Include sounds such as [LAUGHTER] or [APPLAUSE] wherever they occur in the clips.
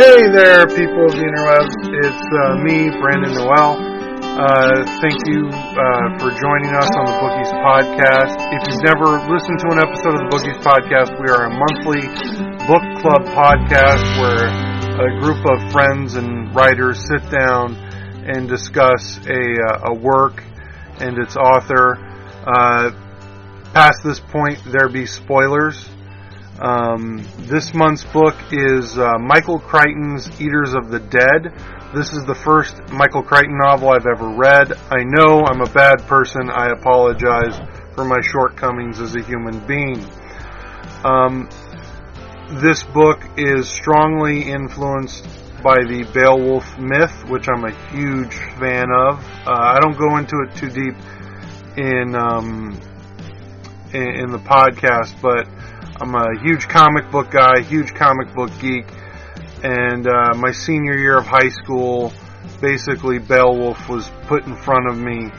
Hey there, people of the interwebs. It's uh, me, Brandon Noel. Uh, thank you uh, for joining us on the Bookies Podcast. If you've never listened to an episode of the Bookies Podcast, we are a monthly book club podcast where a group of friends and writers sit down and discuss a, uh, a work and its author. Uh, past this point, there be spoilers. Um, this month's book is uh, Michael Crichton's Eaters of the Dead. This is the first Michael Crichton novel I've ever read. I know I'm a bad person. I apologize for my shortcomings as a human being. Um, this book is strongly influenced by the Beowulf myth, which I'm a huge fan of. Uh, I don't go into it too deep in, um, in in the podcast, but I'm a huge comic book guy, huge comic book geek, and uh, my senior year of high school, basically Beowulf was put in front of me,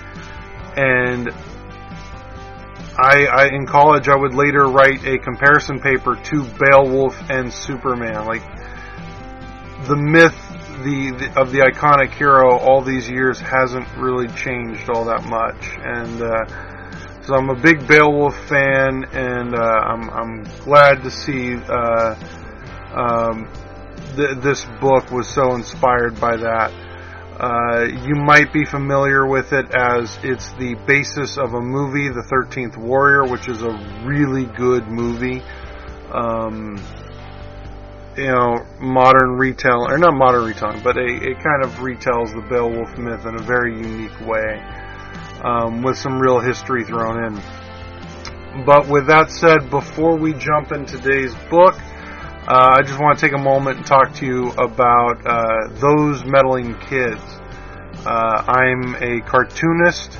and I, I in college I would later write a comparison paper to Beowulf and Superman, like the myth the, the, of the iconic hero all these years hasn't really changed all that much, and uh, so I'm a big Beowulf fan, and uh, I'm I'm glad to see uh, um, th- this book was so inspired by that. Uh, you might be familiar with it as it's the basis of a movie, The Thirteenth Warrior, which is a really good movie. Um, you know, modern retell or not modern retelling, but it, it kind of retells the Beowulf myth in a very unique way, um, with some real history thrown in. But with that said, before we jump into today's book, uh, I just want to take a moment and talk to you about uh, those meddling kids. Uh, I'm a cartoonist,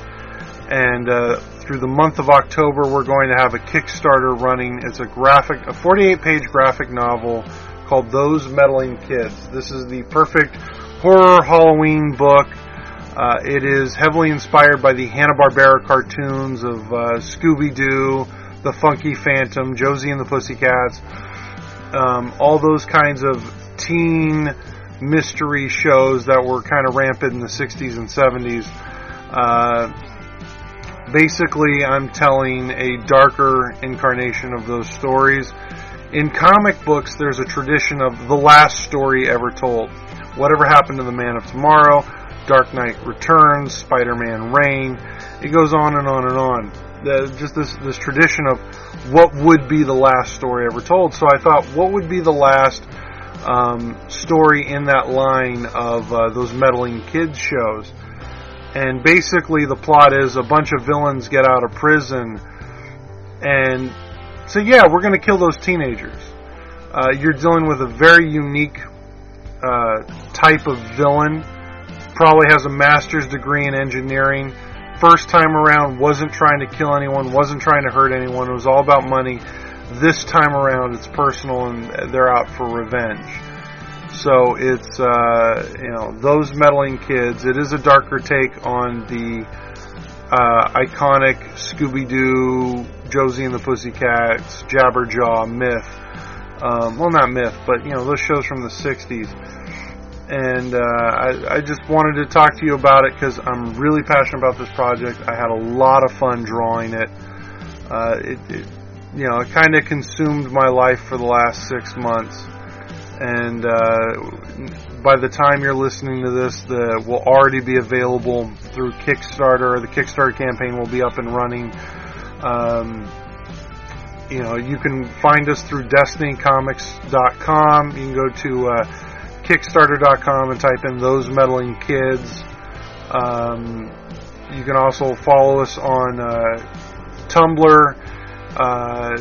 and uh, through the month of October, we're going to have a Kickstarter running. It's a graphic, a 48-page graphic novel called Those Meddling Kids. This is the perfect horror Halloween book. Uh, it is heavily inspired by the Hanna-Barbera cartoons of uh, Scooby-Doo, The Funky Phantom, Josie and the Pussycats, um, all those kinds of teen mystery shows that were kind of rampant in the 60s and 70s. Uh, basically, I'm telling a darker incarnation of those stories. In comic books, there's a tradition of the last story ever told. Whatever happened to the Man of Tomorrow, Dark Knight Returns, Spider-Man Reign, it goes on and on and on. The, just this, this tradition of what would be the last story ever told. So I thought, what would be the last um, story in that line of uh, those meddling kids shows? And basically, the plot is a bunch of villains get out of prison and so yeah, we're going to kill those teenagers. Uh, you're dealing with a very unique uh, type of villain. Probably has a master's degree in engineering. First time around, wasn't trying to kill anyone, wasn't trying to hurt anyone. It was all about money. This time around, it's personal, and they're out for revenge. So it's uh, you know those meddling kids. It is a darker take on the uh, iconic Scooby Doo, Josie and the Pussycats, Jabberjaw, Myth. Um, well, not Myth, but you know those shows from the '60s. And uh, I, I just wanted to talk to you about it because I'm really passionate about this project. I had a lot of fun drawing it. Uh, it, it you know, it kind of consumed my life for the last six months and uh, by the time you're listening to this, the will already be available through Kickstarter. The Kickstarter campaign will be up and running. Um, you know, you can find us through DestinyComics.com. You can go to uh, Kickstarter.com and type in "Those Meddling Kids." Um, you can also follow us on uh, Tumblr. Uh,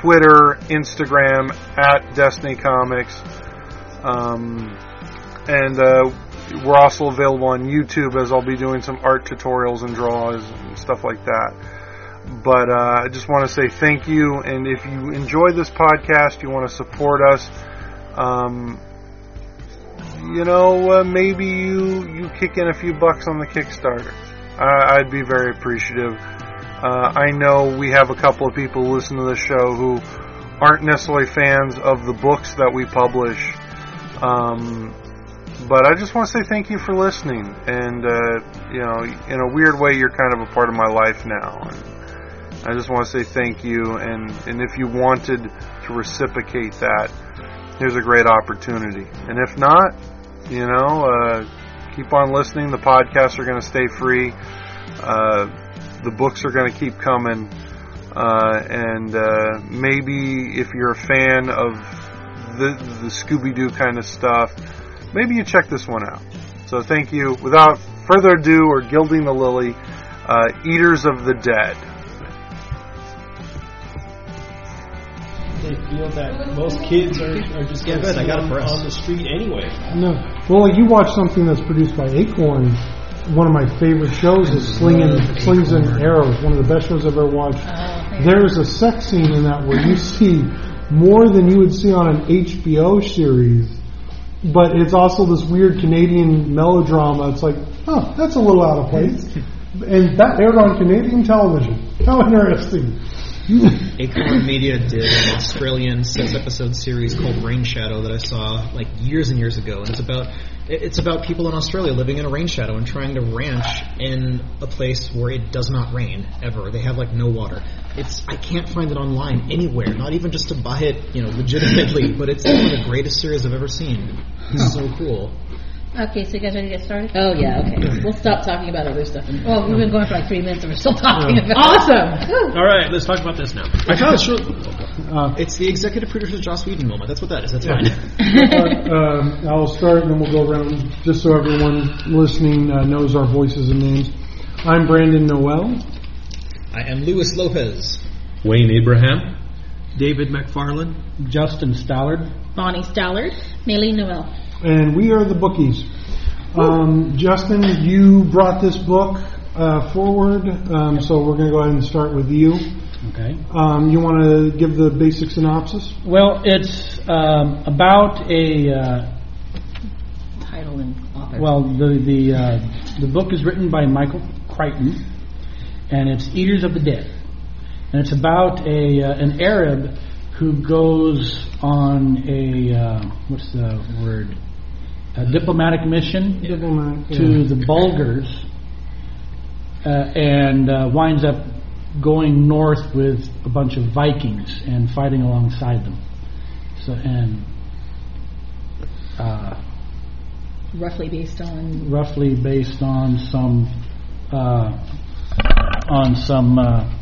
Twitter, Instagram at Destiny Comics, um, and uh, we're also available on YouTube as I'll be doing some art tutorials and draws and stuff like that. But uh, I just want to say thank you, and if you enjoy this podcast, you want to support us. Um, you know, uh, maybe you you kick in a few bucks on the Kickstarter. I'd be very appreciative. Uh, I know we have a couple of people who listen to the show who aren't necessarily fans of the books that we publish, Um, but I just want to say thank you for listening. And, uh, you know, in a weird way, you're kind of a part of my life now. And I just want to say thank you. And, and if you wanted to reciprocate that, here's a great opportunity. And if not, you know, uh, keep on listening. The podcasts are going to stay free. Uh, the books are going to keep coming. Uh, and uh, maybe if you're a fan of the, the Scooby Doo kind of stuff, maybe you check this one out. So thank you. Without further ado or gilding the lily, uh, Eaters of the Dead. Feel that most kids are, are just Yeah, going good, to I got it on, for us. on the street anyway. No. Well, you watch something that's produced by Acorn. One of my favorite shows is Slinging Slings and Arrows. One of the best shows I've ever watched. Oh, There's a sex scene in that where you see more than you would see on an HBO series. But it's also this weird Canadian melodrama. It's like, oh, that's a little out of place. And that aired on Canadian television. How [LAUGHS] interesting. [LAUGHS] Acorn Media did an Australian six episode series called Rain Shadow that I saw like years and years ago, and it's about it's about people in Australia living in a rain shadow and trying to ranch in a place where it does not rain ever. They have like no water. It's I can't find it online anywhere, not even just to buy it, you know, legitimately. But it's one of the greatest series I've ever seen. It's so cool. Okay, so you guys ready to get started? Oh yeah, okay. We'll stop talking about other stuff. And Well, we've been going for like three minutes and we're still talking about awesome. All right, let's talk about this now. I thought it's true. Uh, It's the executive producer's Joss Whedon moment. That's what that is. That's fine. um, [LAUGHS] I'll start and then we'll go around just so everyone listening uh, knows our voices and names. I'm Brandon Noel. I am Luis Lopez. Wayne Abraham. David McFarland. Justin Stallard. Bonnie Stallard. Millie Noel. And we are the bookies. Um, Justin, you brought this book uh, forward, um, so we're going to go ahead and start with you. Okay. Um, you want to give the basic synopsis? Well, it's um, about a uh, Title and author. well, the the uh, the book is written by Michael Crichton, and it's Eaters of the Dead, and it's about a uh, an Arab who goes on a uh, what's the word a diplomatic mission Diplomat, to yeah. the Bulgars, uh, and uh, winds up going north with a bunch of Vikings and fighting alongside them. So and uh, roughly based on roughly based on some uh, on some uh,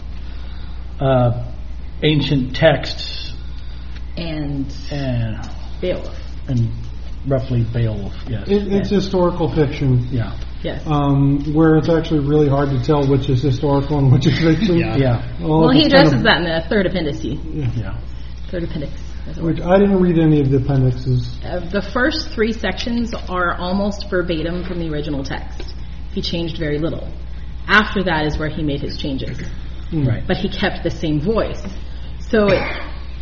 uh, ancient texts and and Beowulf. and roughly Beowulf. Yes. It, it's historical fiction, yeah. Yes. um, where it's actually really hard to tell which is historical and which is fiction. Yeah. All well, of he it's kind addresses of- that in the third appendice. Yeah. Third appendix. Which. I didn't read any of the appendixes. Uh, the first three sections are almost verbatim from the original text. He changed very little. After that is where he made his changes. Right. but he kept the same voice. So, it,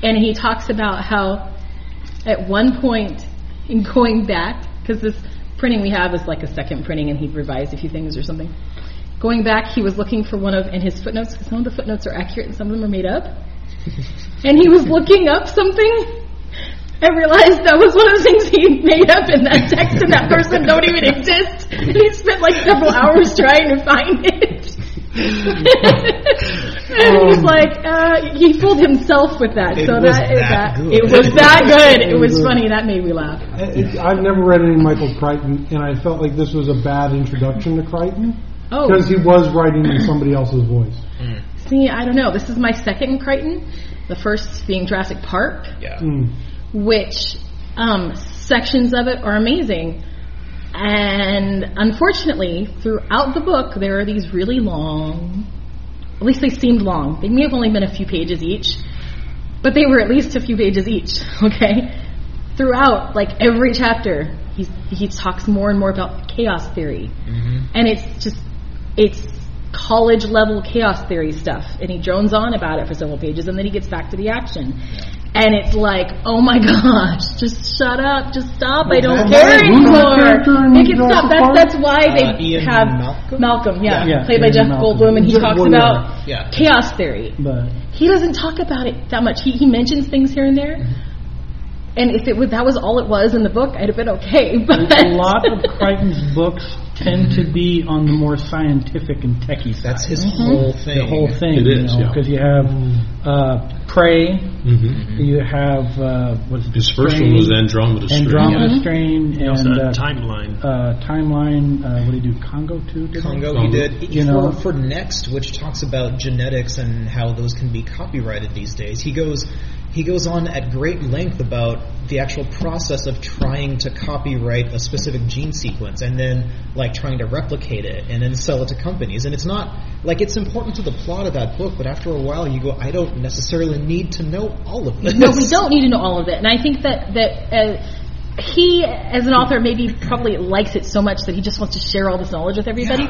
and he talks about how at one point in going back, because this printing we have is like a second printing and he revised a few things or something. Going back, he was looking for one of, in his footnotes, because some of the footnotes are accurate and some of them are made up. [LAUGHS] And he was looking up something and realized that was one of the things he made up in that text and that person don't even exist. And he spent like several hours trying to find it. And he's like, uh, he fooled himself with that. It so was that, that good. it was that [LAUGHS] good. It was funny. That made me laugh. It, I've never read any Michael Crichton, and I felt like this was a bad introduction to Crichton Oh, because he was writing in somebody else's voice. see, I don't know. This is my second Crichton. The first being Jurassic Park, Yeah. Mm. which um, sections of it are amazing. And unfortunately, throughout the book, there are these really long, at least they seemed long. They may have only been a few pages each, but they were at least a few pages each, [LAUGHS] okay? Throughout, like every chapter, he, he talks more and more about chaos theory. Mm-hmm. And it's just, it's college level chaos theory stuff. And he drones on about it for several pages, and then he gets back to the action. And it's like, oh my [LAUGHS] gosh, just shut up, just stop, I don't care anymore. character in Make it stop. That's, that's why they Uh, Ian have Malcolm? yeah, Yeah, played by Ian Jeff Malcolm. Goldblum, and he Jeff talks Goldblum. about Yeah. chaos theory. But He doesn't talk about it that much. He, he mentions things here and there, And if it was that was all it was in the book, I'd have been okay. [LAUGHS] But a lot of Crichton's books tend to be on the more scientific and techie side. That's his whole thing. the whole thing. It is, you know, yeah. because you have uh, Prey, Mm-hmm. you have uh, what's it, His first Strain, one was Andromeda Strain. Andromeda Strain, He also and had uh, timeline. uh, Timeline. Uh, what do you do? Congo too? did he? Congo he did You for, know- for Next, which talks about genetics and how those can be copyrighted these days. He goes he goes on at great length about the actual process of trying to copyright a specific gene sequence and then like trying to replicate it and then sell it to companies. And it's not like it's important to the plot of that book, but after a while you go, I don't necessarily need to know all of this. no, we don't need to know all of it. And I think that that uh, he, as an author, maybe probably likes it so much that he just wants to share all this knowledge with everybody.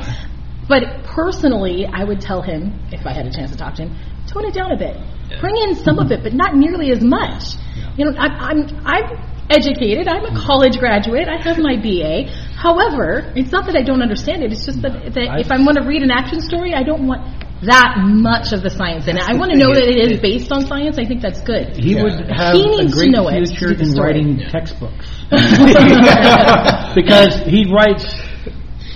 But personally, I would tell him if I had a chance to talk to him, tone it down a bit, bring in some of it, but not nearly as much. You know, I, I'm I'm educated. I'm a college graduate. I have my BA. However, it's not that I don't understand it. It's just that, that if I want to read an action story, I don't want that much of the science in it. I want to know that it is based on science. I think that's good. He would have He a needs to great know it to future do the in story. writing textbooks [LAUGHS] [LAUGHS] because he writes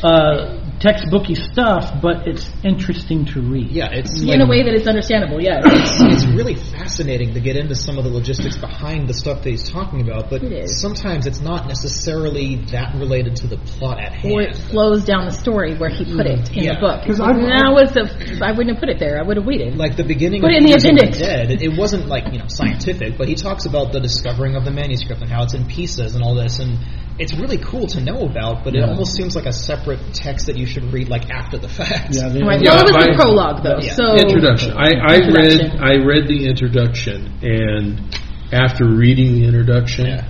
uh, textbooky stuff, but it's interesting to read. Yeah, it's in a way that it's understandable. Yeah, it's, it's really fascinating to get into some of the logistics behind the stuff that he's talking about, but It is. sometimes it's not necessarily that related to the plot at hand, or it hand. flows down the story where he put it in Yeah. the book. 'Cause Like, I've- was the I wouldn't have put it there. I would have waited. Like the beginning Put of it in the appendix. Dead, it, it wasn't like you know scientific, but he talks about the discovering of the manuscript and how it's in pieces and all this, and it's really cool to know about. But it almost seems like a separate text that you should read like after the fact. Yeah, they- right. Yeah, well, it was the my- prologue though. Yeah. So introduction. I, I Introduction. read I read the introduction, and after reading the introduction, Yeah.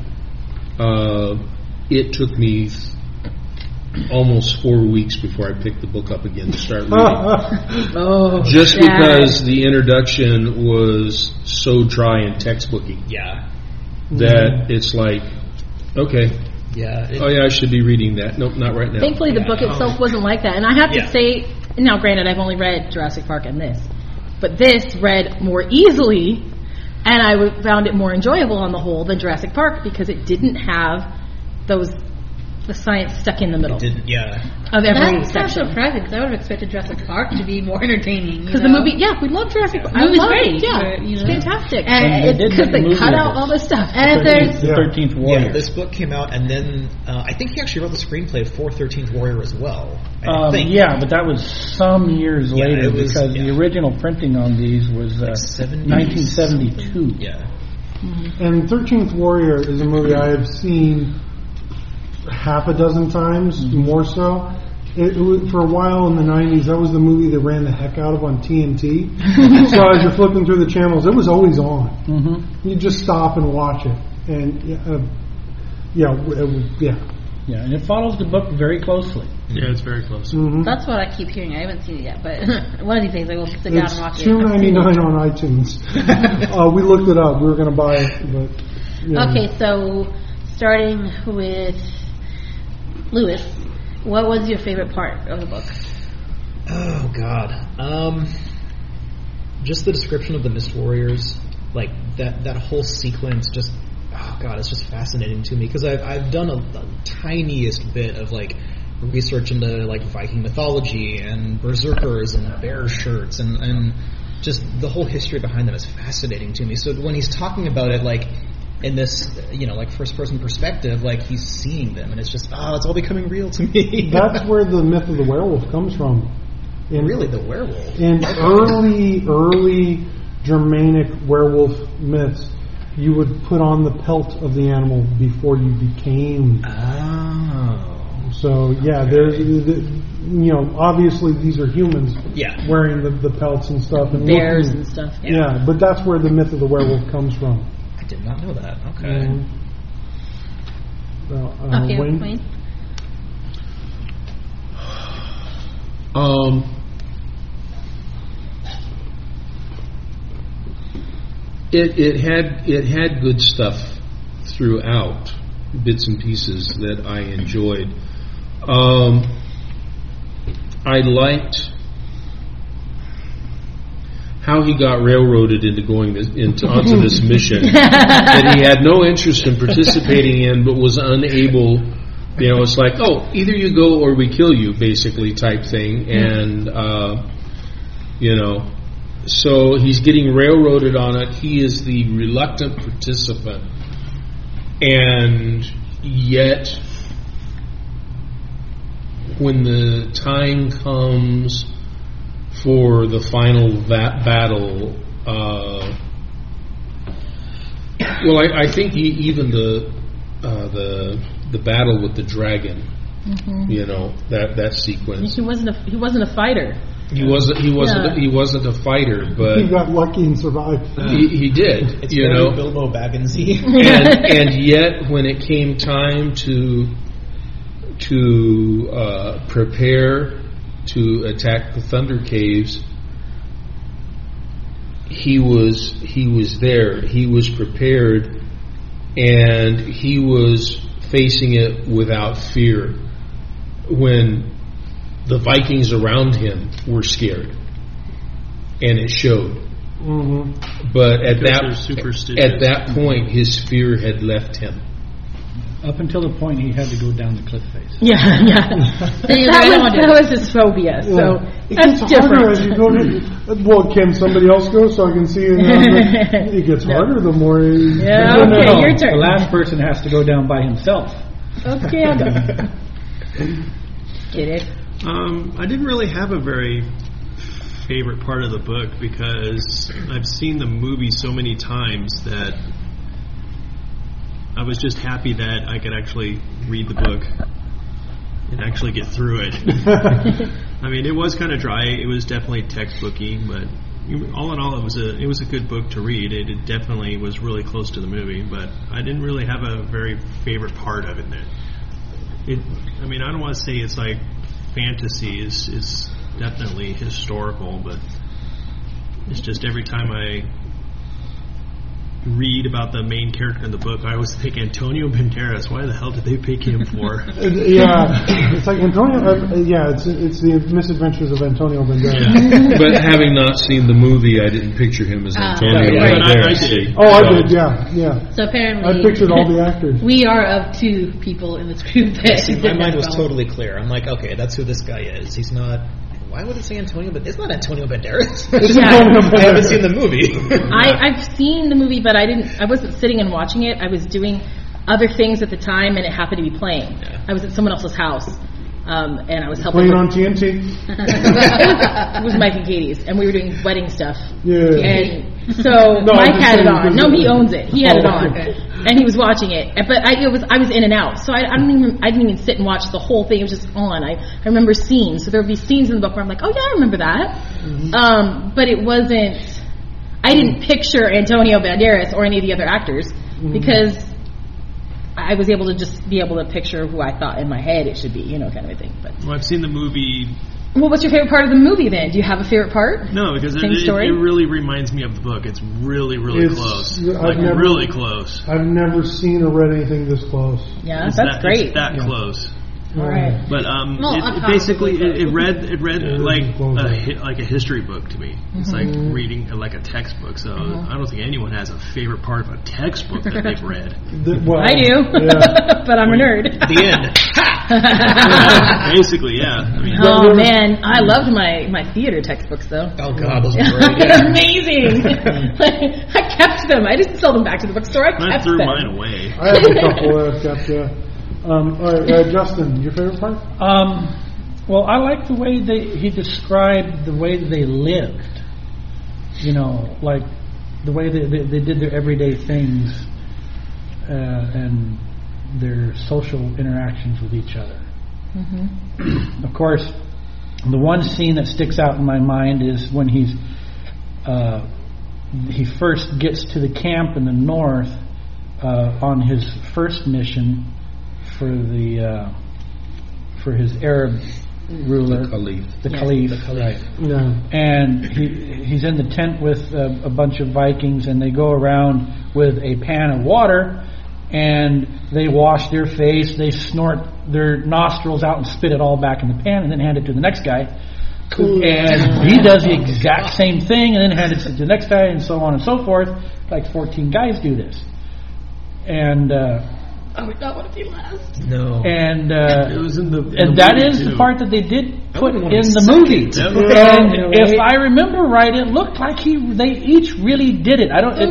uh, it took me th- almost four weeks before I picked the book up again to start reading. [LAUGHS] Oh, Just sad. because the introduction was so dry and textbooky Yeah, that it's like, okay, yeah. It- oh yeah, I should be reading that. Nope, not right now. Thankfully, the Yeah. book itself oh. wasn't like that. And I have to Yeah. say, now granted, I've only read Jurassic Park and this, but this read more easily, and I w- found it more enjoyable on the whole than Jurassic Park because it didn't have those the science stuck in the middle didn't. Yeah. of every That's kind of section. surprising because I would have expected Jurassic Park to be more entertaining. Because the movie, yeah, we love Jurassic Park. The movie's I love great, it. Yeah, but, you it's fantastic. And they it's because make they cut out all this stuff. And if there's the Yeah. Thirteenth Warrior. Yeah, this book came out, and then uh, I think he actually wrote the screenplay for Thirteenth Warrior as well. Um, yeah, but that was some years Yeah, later was- because the original printing on these was uh, 70s. 1972. Yeah. And Thirteenth Warrior is a movie I have seen half a dozen times, more so. It, it was, for a while in the '90s, that was the movie that ran the heck out of on TNT. [LAUGHS] so as you're flipping through the channels, it was always on. Mm-hmm. You just stop and watch it, and yeah, uh, yeah, it was- yeah. Yeah, and it follows the book very closely. Yeah, it's very close. hmm That's what I keep hearing. I haven't seen it yet, but [LAUGHS] one of these days I will sit down It's and watch two it. ninety nine on [LAUGHS] iTunes. uh, we looked it up. We were going to buy it, but yeah. Okay, so starting with Lewis, what was your favorite part of the book? Oh God. Um, just the description of the Mist Warriors, like that that whole sequence, just oh God, it's just fascinating to me because I've I've done a, the tiniest bit of like research into like Viking mythology and berserkers and bear shirts and and just the whole history behind them is fascinating to me. So when he's talking about it, like in this, you know, like first person perspective, like he's seeing them, and it's just oh, it's all becoming real to me. [LAUGHS] That's where the myth of the werewolf comes from. In, really the werewolf. in early, early Germanic werewolf myths, you would put on the pelt of the animal before you became. Oh. So yeah, there's, the, you know, obviously these are humans Yeah. wearing the, the pelts and stuff and Bears looking- and stuff. Yeah. but that's where the myth of the werewolf comes from. I did not know that. Okay. Mhm. So, uh, Okay, Wayne? Wayne. Um, it it had it had good stuff throughout, bits and pieces that I enjoyed. Um, I liked how he got railroaded into going this, into [LAUGHS] onto this mission that he had no interest in participating in, but was unable. You know, it's like, oh, either you go or we kill you, basically type thing, and uh, you know, so he's getting railroaded on it. He is the reluctant participant, and yet when the time comes for the final va- battle, uh, well, I, I think e- even the uh, the the battle with the dragon, you know that that sequence. He wasn't a he wasn't a fighter. He wasn't he wasn't Yeah. he wasn't a fighter, but He got lucky and survived. he, he did. It's you very know, Bilbo Bagginsy. and, and yet when it came time to to uh, prepare to attack the Thunder Caves, he was he was there. He was prepared, and he was facing it without fear. When the Vikings around him were scared, and it showed. hmm But at Because that at that point, his fear had left him. Up until the point he had to go down the cliff face. Yeah, yeah. [LAUGHS] That, was, that was his phobia. So it that's gets harder as different. you go to. Well, can somebody else go so I can see? It, it gets harder the more. You, [LAUGHS] Yeah, No, no, okay, no. your turn. The last person has to go down by himself. Okay, I'm done. [LAUGHS] Get it? Um, I didn't really have a very favorite part of the book because I've seen the movie so many times that I was just happy that I could actually read the book and actually get through it. [LAUGHS] I mean, it was kind of dry. It was definitely textbooky, but all in all, it was a it was a good book to read. It, it definitely was really close to the movie, but I didn't really have a very favorite part of it. There, it. I mean, I don't want to say it's like fantasy is is definitely historical, but it's just every time I read about the main character in the book, I always think Antonio Banderas. Why the hell did they pick him for? [LAUGHS] yeah, it's like Antonio. Uh, yeah, it's it's the misadventures of Antonio Banderas. [LAUGHS] but having not seen the movie, I didn't picture him as Ah, Antonio right. But I- I Banderas. did. Oh, I did. Yeah, yeah. So apparently, I pictured all the actors. we are of two people in this group that. [LAUGHS] See, my mind was totally clear. I'm like, okay, that's who this guy is. He's not. Why would it say Antonio? But it's not Antonio Banderas. [LAUGHS] [LAUGHS] Antonio I haven't seen the movie. I, I've seen the movie, but I didn't. I wasn't sitting and watching it. I was doing other things at the time, and it happened to be playing. Yeah. I was at someone else's house, um, and I was helping. Playing with- on TNT. [LAUGHS] it was Mike and Katie's, and we were doing wedding stuff. Yeah. And so No, Mike had it on. No, he owns it. He had it Oh, on, okay. And he was watching it. But I it was I was in and out, so I, I don't even I didn't even sit and watch the whole thing. It was just on. I I remember scenes. So there would be scenes in the book where I'm like, oh yeah, I remember that. Mm-hmm. Um, but it wasn't. I didn't picture Antonio Banderas or any of the other actors Mm-hmm. because I was able to just be able to picture who I thought in my head it should be, you know, kind of a thing. But Well, I've seen the movie. Well, what's your favorite part of the movie then? Do you have a favorite part? No, because it, Same it, story? it really reminds me of the book. It's really, really It's- close. I've Like never- really close. I've never seen or read anything this close. Yeah, It's that's that, great. It's that close. All right. But um, Well, it, I'm basically it, it read it read Yeah, like close a hi, like a history book to me. It's like reading uh, like a textbook. So I don't think anyone has a favorite part of a textbook that they've read. [LAUGHS] The- well, I do, Yeah. [LAUGHS] but I'm a nerd. the end. [LAUGHS] Basically, yeah. I mean, Oh man, I loved my my theater textbooks though. Oh god, those were great. They're Yeah. amazing. I kept them. I didn't sell them back to the bookstore. I I kept threw them. mine away. I have a couple that I've kept. Yeah. Um, all right, uh, Justin, your favorite part? Um, well, I like the way they he described the way they lived. You know, like the way they, they, they did their everyday things uh, and their social interactions with each other. of course, the one scene that sticks out in my mind is when he's uh, he first gets to the camp in the north uh, on his first mission for the uh, for his Arab ruler, The Caliph. the Yes, Caliph, the Caliph. right? Yeah. And he he's in the tent with a, a bunch of Vikings, and they go around with a pan of water, and they wash their face, they snort their nostrils out and spit it all back in the pan, and then hand it to the next guy. and he does the exact same thing, and then hands it to the next guy, and so on and so forth. Like 14 guys do this, and uh, I would not want to be last. No. and uh, It was in the in and the that movie, is the part that they did put in the movie. That And if I remember right, it looked like he they each really did it. I don't. It,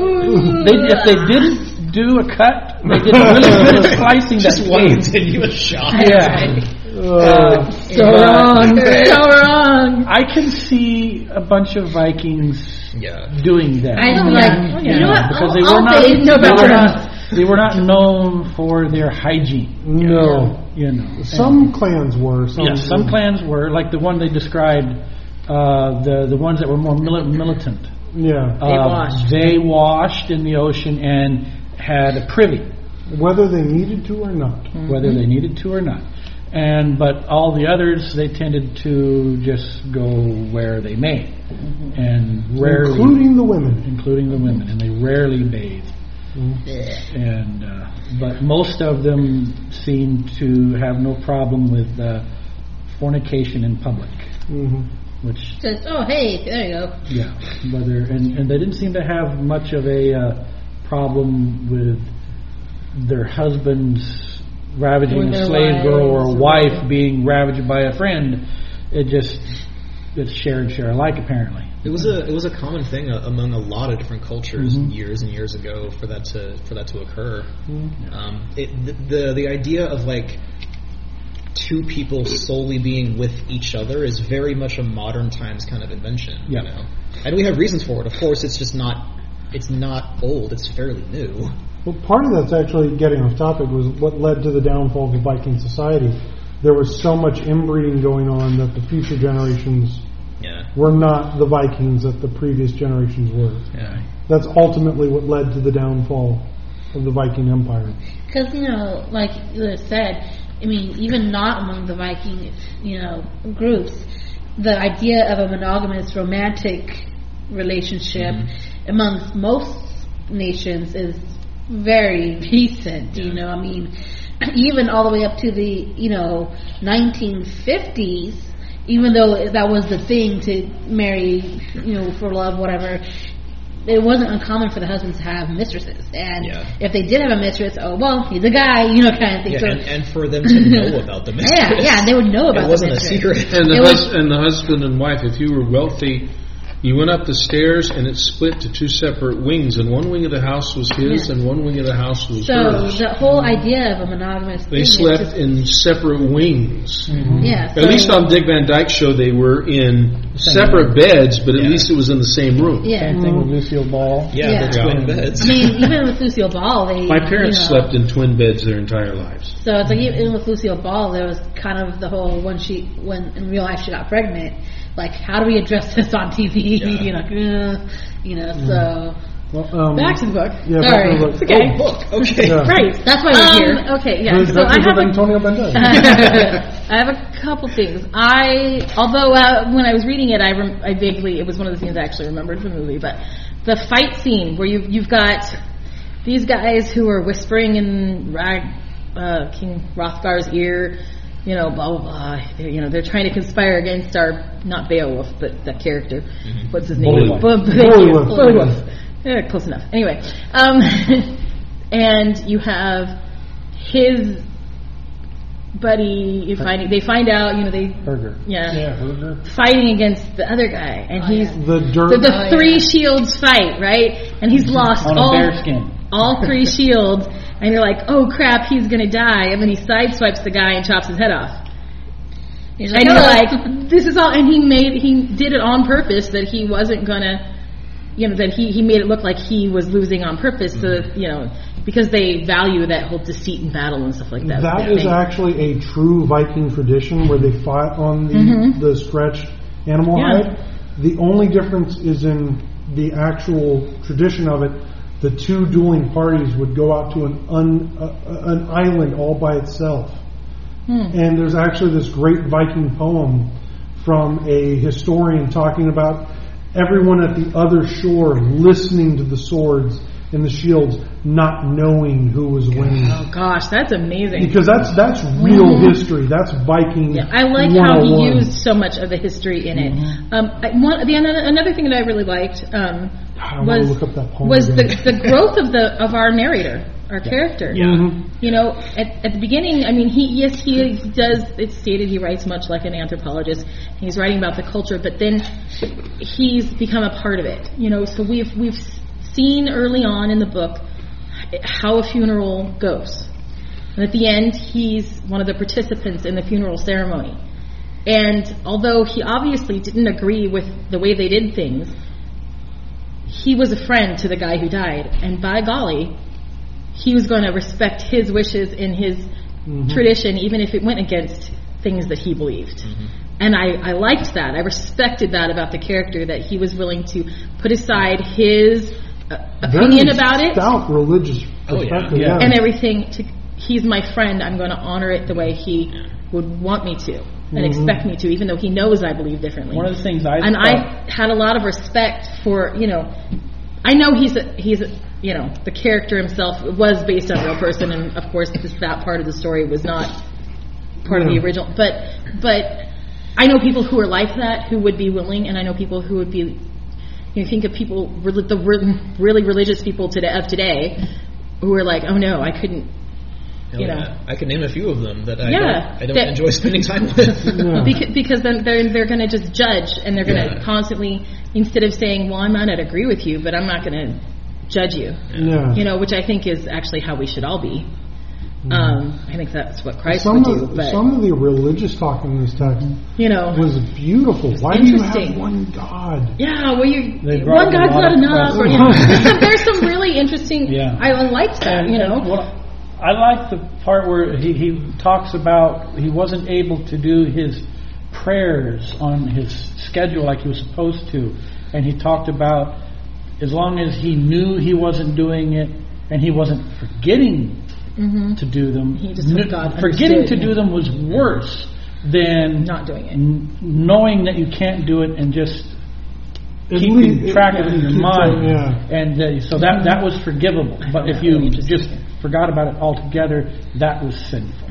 they, if they didn't do a cut, they did really good [LAUGHS] at slicing that Just one scene. continuous shot. Yeah. Uh, So but wrong. So wrong. I can see a bunch of Vikings Yeah. doing that. I know, like, you know what? because I'll- they I'll were not say no they were not they were not known for their hygiene. No. You know, Some clans were. Some, yeah, some clans were like the one they described. Uh, the the ones that were more mili- militant. Yeah. Uh, washed. They washed in the ocean and had a privy, Whether they needed to or not. whether they needed to or not. And but all the others, they tended to just go where they may, and rarely, Including the women. including the women, and they rarely bathed. And uh, but most of them seem to have no problem with uh, fornication in public, hmm which Just, oh, hey, there you go. yeah, whether and, and they didn't seem to have much of a uh, problem with their husbands ravaging a slave girl or a wife being ravaged by a friend. It just it's share and share alike apparently. It was a it was a common thing uh, among a lot of different cultures Mhm. years and years ago for that to for that to occur. Mm-hmm. Um, it, the, the the idea of like two people solely being with each other is very much a modern times kind of invention. Yeah. You know? and we have reasons for it. Of course, it's just not it's not old. It's fairly new. Well, part of that's actually getting off topic was what led to the downfall of the Viking society. There was so much inbreeding going on that the future generations Yeah. were not the Vikings that the previous generations were. Yeah. That's ultimately what led to the downfall of the Viking Empire. Because, you know, like you said, I mean, even not among the Viking, you know, groups, the idea of a monogamous romantic relationship mm-hmm. amongst most nations is very recent, you know, I mean, [CLEARS THROAT] even all the way up to the, you know, 1950s, even though that was the thing to marry, you know, for love, whatever, it wasn't uncommon for the husbands to have mistresses. And Yeah. if they did have a mistress, oh, well, he's a guy, you know, kind of thing. Yeah, so, and, and for them to know [LAUGHS] about the mistress. yeah, yeah, they would know about It wasn't a secret. And the, It was- hus- and the husband and wife, if you were wealthy, you went up the stairs and it split to two separate wings, and one wing of the house was his, Yeah. and one wing of the house was So hers. the whole idea of a monogamous They thing slept just- in separate wings. Mm-hmm. yeah, At least on Dick Van Dyke show, they were in separate beds, but at Yeah. least it was in the same room. yeah. Same thing with Lucille Ball. Yeah, Yeah. the twin beds. I mean, even with Lucille Ball, they My parents you know, slept in twin beds their entire lives. So it's like even with Lucille Ball, there was kind of the whole when she when in real life she got pregnant, like how do we address this on TV? [LAUGHS] Yeah. you know, uh, you know. So Well, um, Back to the book. yeah, back Sorry. to the book. It's okay. Oh, book. Okay. Yeah. Right. that's why we're here. Um, okay, yeah. The So I have of a Antonio Banderas. [LAUGHS] [LAUGHS] I have a couple things. I, although uh, when I was reading it, I, rem- I vaguely, it was one of the scenes I actually remembered from the movie, but the fight scene where you've, you've got these guys who are whispering in Rag, uh, King Rothgar's ear, you know, blah, blah, blah. They're, you know, they're trying to conspire against our, not Beowulf, but that character. What's his name? Bullywug. Bu- thank you. Bullywug. Bullywug. Yeah, close enough. Anyway, um, [LAUGHS] and you have his buddy. You find they find out. You know they Burger. yeah, yeah, Herger. fighting against the other guy, and he's The dirt. the, the three shields fight right, and he's lost On a all bear skin. All three [LAUGHS] shields, and you're like, oh crap, he's gonna die, and then he sideswipes the guy and chops his head off. He's And you're like, this is all, and he made, he did it on purpose that he wasn't gonna, you know, that he, he made it look like he was losing on purpose to, you know, because they value that whole deceit in battle and stuff like that. That is think. actually a true Viking tradition where they fought on the, Mhm. the stretched animal Yeah. hide. The only difference is in the actual tradition of it. The two dueling parties would go out to an un, uh, an island all by itself. Hmm. And there's actually this great Viking poem from a historian talking about everyone at the other shore listening to the swords and the shields not knowing who was winning. Oh gosh, that's amazing. Because that's that's real history. That's Viking. Yeah, I like how he used so much of the history in it. Um, I, one, the, another, another thing that I really liked um, I wanna was look up that poem was the, again. the growth of the of our narrator, our character. Mhm. You know, at, at the beginning, I mean, he yes, he does. It's stated he writes much like an anthropologist. He's writing about the culture, but then he's become a part of it. You know, so we've we've seen early on in the book how a funeral goes, and at the end, he's one of the participants in the funeral ceremony. And although he obviously didn't agree with the way they did things, he was a friend to the guy who died, and by golly, he was going to respect his wishes in his tradition, even if it went against things that he believed. And I, I liked that. I respected that about the character that he was willing to put aside his uh, opinion Very about it Stout religious Oh, yeah. Yeah. yeah. and everything. To, he's my friend. I'm going to honor it the way he would want me to and mm-hmm. expect me to, even though he knows I believe differently. One of the things I and I had a lot of respect for you know. I know he's a, he's a, you know the character himself was based on a real person, and of course this, that part of the story was not part of the original. But but I know people who are like that who would be willing, and I know people who would be. You think of people, the really religious people today of today, who are like, "Oh no, I couldn't." Hell You know. yeah. I can name a few of them that I Yeah, don't, I don't that- enjoy spending time with. [LAUGHS] Yeah. Because, because then they're they're going to just judge, and they're going to Yeah. constantly instead of saying, "Well, I might not agree with you, but I'm not going to judge you," Yeah. you know, which I think is actually how we should all be. Um, I think that's what Christ some would do, of but some of the religious talk in this text you know, was beautiful. Why do you have one God? yeah, well, you They brought one a God's not enough, or you [LAUGHS] know, there's some, there's some really interesting. [LAUGHS] Yeah. I liked that, And- you know. and what I like the part where he, he talks about he wasn't able to do his prayers on his schedule like he was supposed to, and he talked about as long as he knew he wasn't doing it and he wasn't forgetting to do them. He just took God forgetting to do them was worse than Not doing it. n- knowing that you can't do it and just At keeping least- track of it in your mind. track, yeah. And uh, so that that was forgivable. But if you just forgot about it altogether, that was sinful.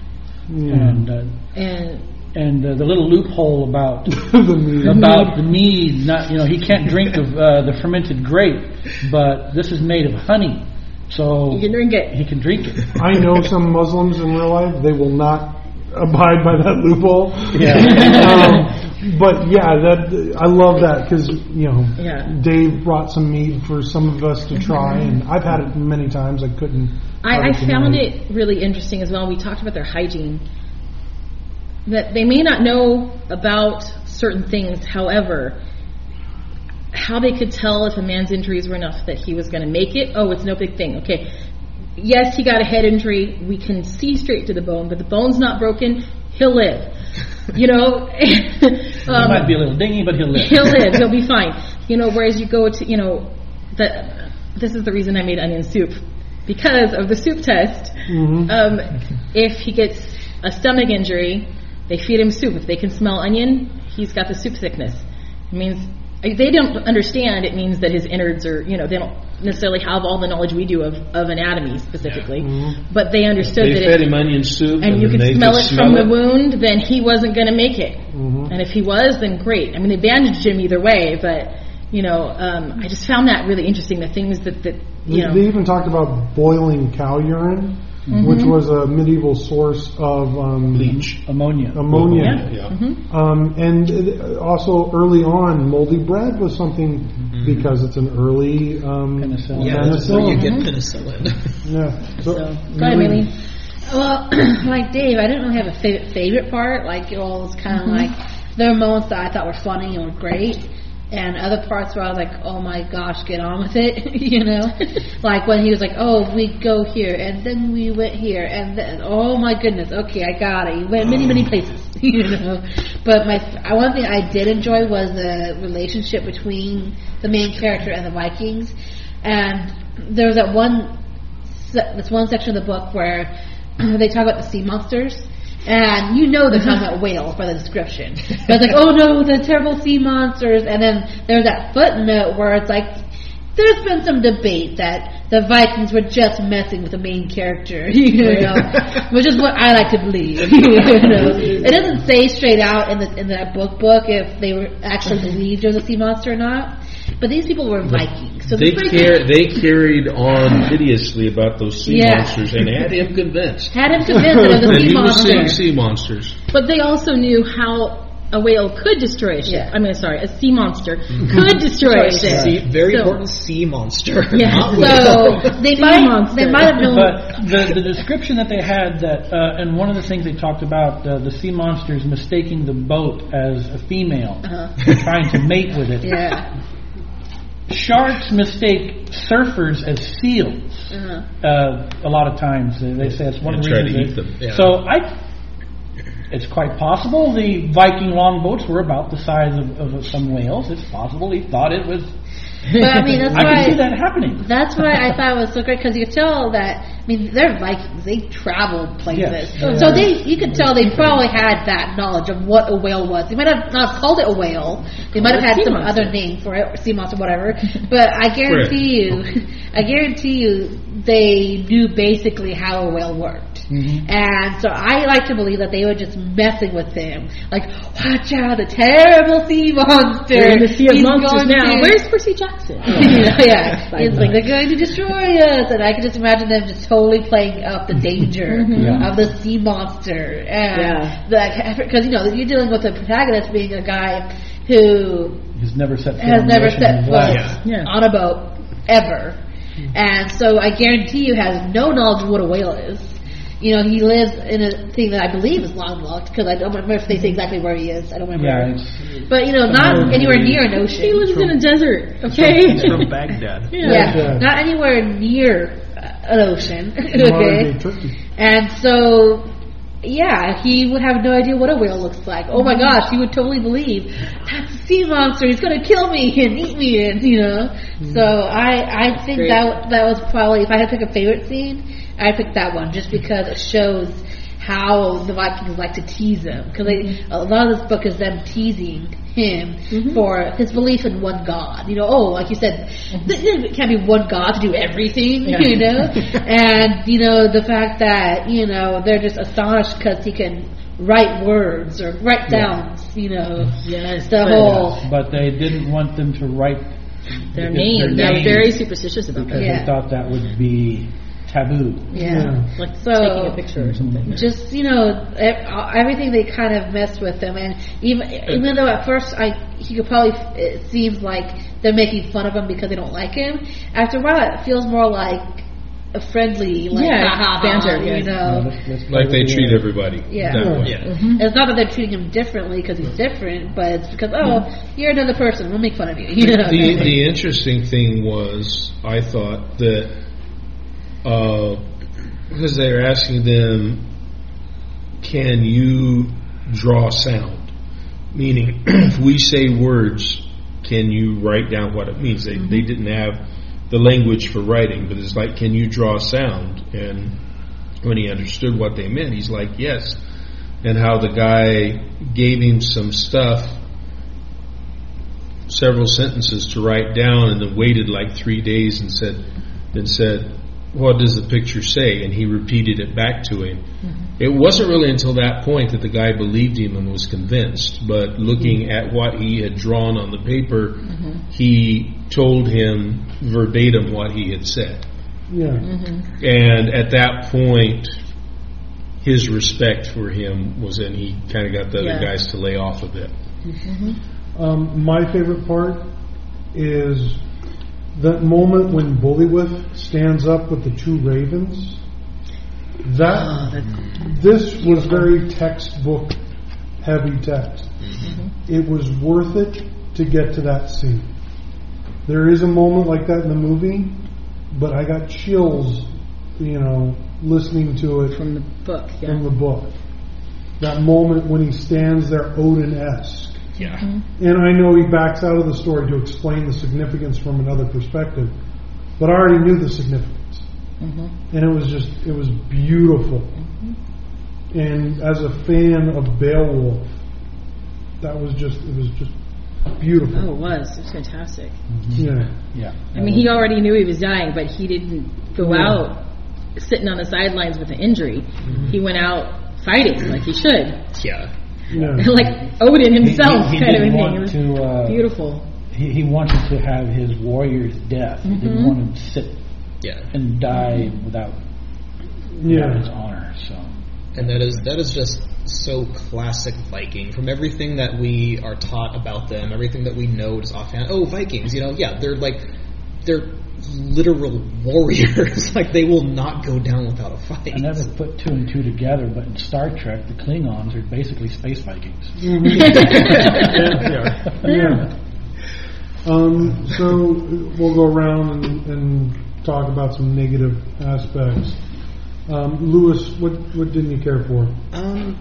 Yeah. And uh, And and uh, the little loophole about [LAUGHS] the about the mead, not you know he can't drink of uh, the fermented grape, but this is made of honey, so you can drink it. he can drink it. I know some Muslims in real life; they will not abide by that loophole. Yeah. [LAUGHS] um, but yeah, that I love that because you know Yeah. Dave brought some mead for some of us to try, and I've had it many times. I couldn't. I, I found it really interesting as well. We talked about their hygiene. That they may not know about certain things, however, how they could tell if a man's injuries were enough that he was going to make it. Oh, it's no big thing. Okay. Yes, he got a head injury. We can see straight to the bone, but the bone's not broken. He'll live. [LAUGHS] You know? he Um, might be a little dingy, but he'll live. he'll live. He'll be [LAUGHS] fine. You know, whereas you go to, you know, the, this is the reason I made onion soup because of the soup test. Mhm. Um, if he gets a stomach injury, they feed him soup. If they can smell onion, he's got the soup sickness. It means they don't understand. It means that his innards are, you know, they don't necessarily have all the knowledge we do of, of anatomy specifically, but they understood They that fed if, him onion soup, and you then could they smell could it from smell the wound, then he wasn't going to make it. Mhm. And if he was, then great. I mean, they bandaged him either way, but you know, um, I just found that really interesting. The things that that you They, know, they even talked about boiling cow urine, which was a medieval source of um, bleach. Ammonia. ammonia. Yeah. Um, and uh, also early on, moldy bread was something because it's an early um, Penicillin. yeah, that's where you get penicillin. Yeah. So, so go ahead, really- Maylee. Well, [CLEARS THROAT] like Dave, I didn't really have a favorite favorite part. Like it all was kind of like there were moments that I thought were funny and were great, and other parts where I was like, "Oh my gosh, get on with it," [LAUGHS] you know. like when he was like, "Oh, we go here, and then we went here, and then oh my goodness, okay, I got it." He went many many mm. places, [LAUGHS] you know. But my uh, one thing I did enjoy was the relationship between the main character and the Vikings, and there was that one this one section of the book where [CLEARS THROAT] they talk about the sea monsters. And you know they're talking [LAUGHS] about whales by the description. But it's like, oh no, the terrible sea monsters. And then there's that footnote where it's like, there's been some debate that the Vikings were just messing with the main character, [LAUGHS] you know, [LAUGHS] which is what I like to believe. You know, it doesn't say straight out in the in that book book if they were actually mm-hmm. believed there was a sea monster or not. But these people were Vikings, so They car- they carried on hideously about those sea Yeah. monsters and had him convinced. had him convinced that it was a [LAUGHS] And sea he was seeing sea monsters. But they also knew how a whale could destroy a ship. Yeah. I mean, sorry, a sea monster [LAUGHS] could destroy a ship. Sea, very So- important sea monster. [LAUGHS] Yeah. Not So they Sea might monster. they might have known. But the, the description that they had that, uh, and one of the things they talked about, uh, the sea monsters mistaking the boat as a female, Uh-huh. trying to mate with it. Yeah. Sharks mistake surfers as seals. Uh-huh. Uh, a lot of times they, they say it's one And of the reasons. they- Yeah. So I, it's quite possible the Viking longboats were about the size of, of some whales. It's possible he thought it was. But I mean, [LAUGHS] that's I why can see that happening. That's why I thought it was so great because you could tell that. I mean, they're Vikings; they traveled places, Yes. so they you could tell they probably had that knowledge of what a whale was. They might have not called it a whale; they might have had some monster. other name for it, or sea monster, whatever. But I guarantee you, [LAUGHS] I guarantee you, they knew basically how a whale worked. Mm-hmm. And so I like to believe that they were just messing with him, like, watch out, the terrible sea monster. They're in the sea of He's monsters going now. to- Where's Percy Jackson? [LAUGHS] yeah, [LAUGHS] it's like they're going to destroy us, and I can just imagine them just totally playing up the danger mm-hmm. Yeah. of the sea monster, Yeah. and because you know you're dealing with the protagonist being a guy who He's never set foot has on never set foot. Yeah. on a boat ever, mm-hmm. and so I guarantee you has no knowledge of what a whale is. You know, he lives in a thing that I believe is landlocked because I don't remember if they say exactly where he is. I don't remember. Yeah, it's, but you know, not anywhere near an ocean. He lives in a desert, okay? He's [LAUGHS] from Baghdad. yeah. Yeah, Yeah. not anywhere near uh, an ocean. [LAUGHS] Okay, and so yeah, he would have no idea what a whale looks like. Oh my gosh, he would totally believe that's a sea monster. He's gonna kill me and eat me, and you know. So I I think Great. that that was probably if I had to pick a favorite scene, I'd pick that one just because it shows how the Vikings like to tease him because mm-hmm. a lot of this book is them teasing him mm-hmm. for his belief in one God. You know, oh, like you said, mm-hmm. th- there can't be one God to do everything. You know, [LAUGHS] and you know the fact that you know they're just astonished because he can write words or write sounds. You know, Yes, the but whole but they didn't want them to write their their name. They're names very superstitious about because that. Yeah. they thought that would be taboo. yeah. Like So- taking a picture or something. just you know e- everything they kind of messed with them. and even even though at first I he could probably it seems like they're making fun of him because they don't like him after a while it feels more like a friendly like Yeah, banter, you know Let's- let's Like they treat with everybody Yeah. that way. Yeah. Mm-hmm. Mm-hmm. it's not that they're treating him differently because he's different but it's because oh you're another person we'll make fun of you [LAUGHS] you know The the interesting thing was, I thought that uh, because they were asking them, can you draw sound? Meaning, [CLEARS THROAT] if we say words, can you write down what it means? They they didn't have the language for writing, but it's like, can you draw sound? And when he understood what they meant, he's like, yes. And how the guy gave him some stuff several sentences to write down and then waited like three days and said and said what does the picture say? And he repeated it back to him. It wasn't really until that point that the guy believed him and was convinced. But looking at what he had drawn on the paper he told him verbatim what he had said. Yeah. and at that point his respect for him was in. He kind of got the other guys to lay off a bit. Um, my favorite part is that moment when Buliwyf stands up with the two ravens. That ah, this was very textbook heavy text. Mm-hmm. It was worth it to get to that scene. There is a moment like that in the movie, but I got chills, you know, listening to it From the book, yeah. from the book. That moment when he stands there Odin-esque. Yeah. Mm-hmm. And I know he backs out of the story to explain the significance from another perspective, but I already knew the significance. Mm-hmm. And it was just, it was beautiful. Mm-hmm. And as a fan of Beowulf, that was just, it was just beautiful. Oh, it was. It was fantastic. Mm-hmm. Yeah. Yeah. I mean, he already knew he was dying, but he didn't go Yeah. out sitting on the sidelines with an injury. He went out fighting like he should, Yeah. Yeah. [LAUGHS] like Odin himself, he, he, he kind of a thing. want It was to. Uh, beautiful. He, he wanted to have his warrior's death. He didn't Mhm. want him to sit Yeah. and die without, without Yeah. his honor. So And that is that is just so classic Viking. From everything that we are taught about them, everything that we know just offhand. Oh, Vikings, you know, yeah, they're like they're literal warriors. [LAUGHS] like they will not go down without a fight. I never put two and two together, but in Star Trek, the Klingons are basically space Vikings. [LAUGHS] Yeah. Um, so we'll go around and, and talk about some negative aspects. Um, Lewis, what what didn't you care for? Um,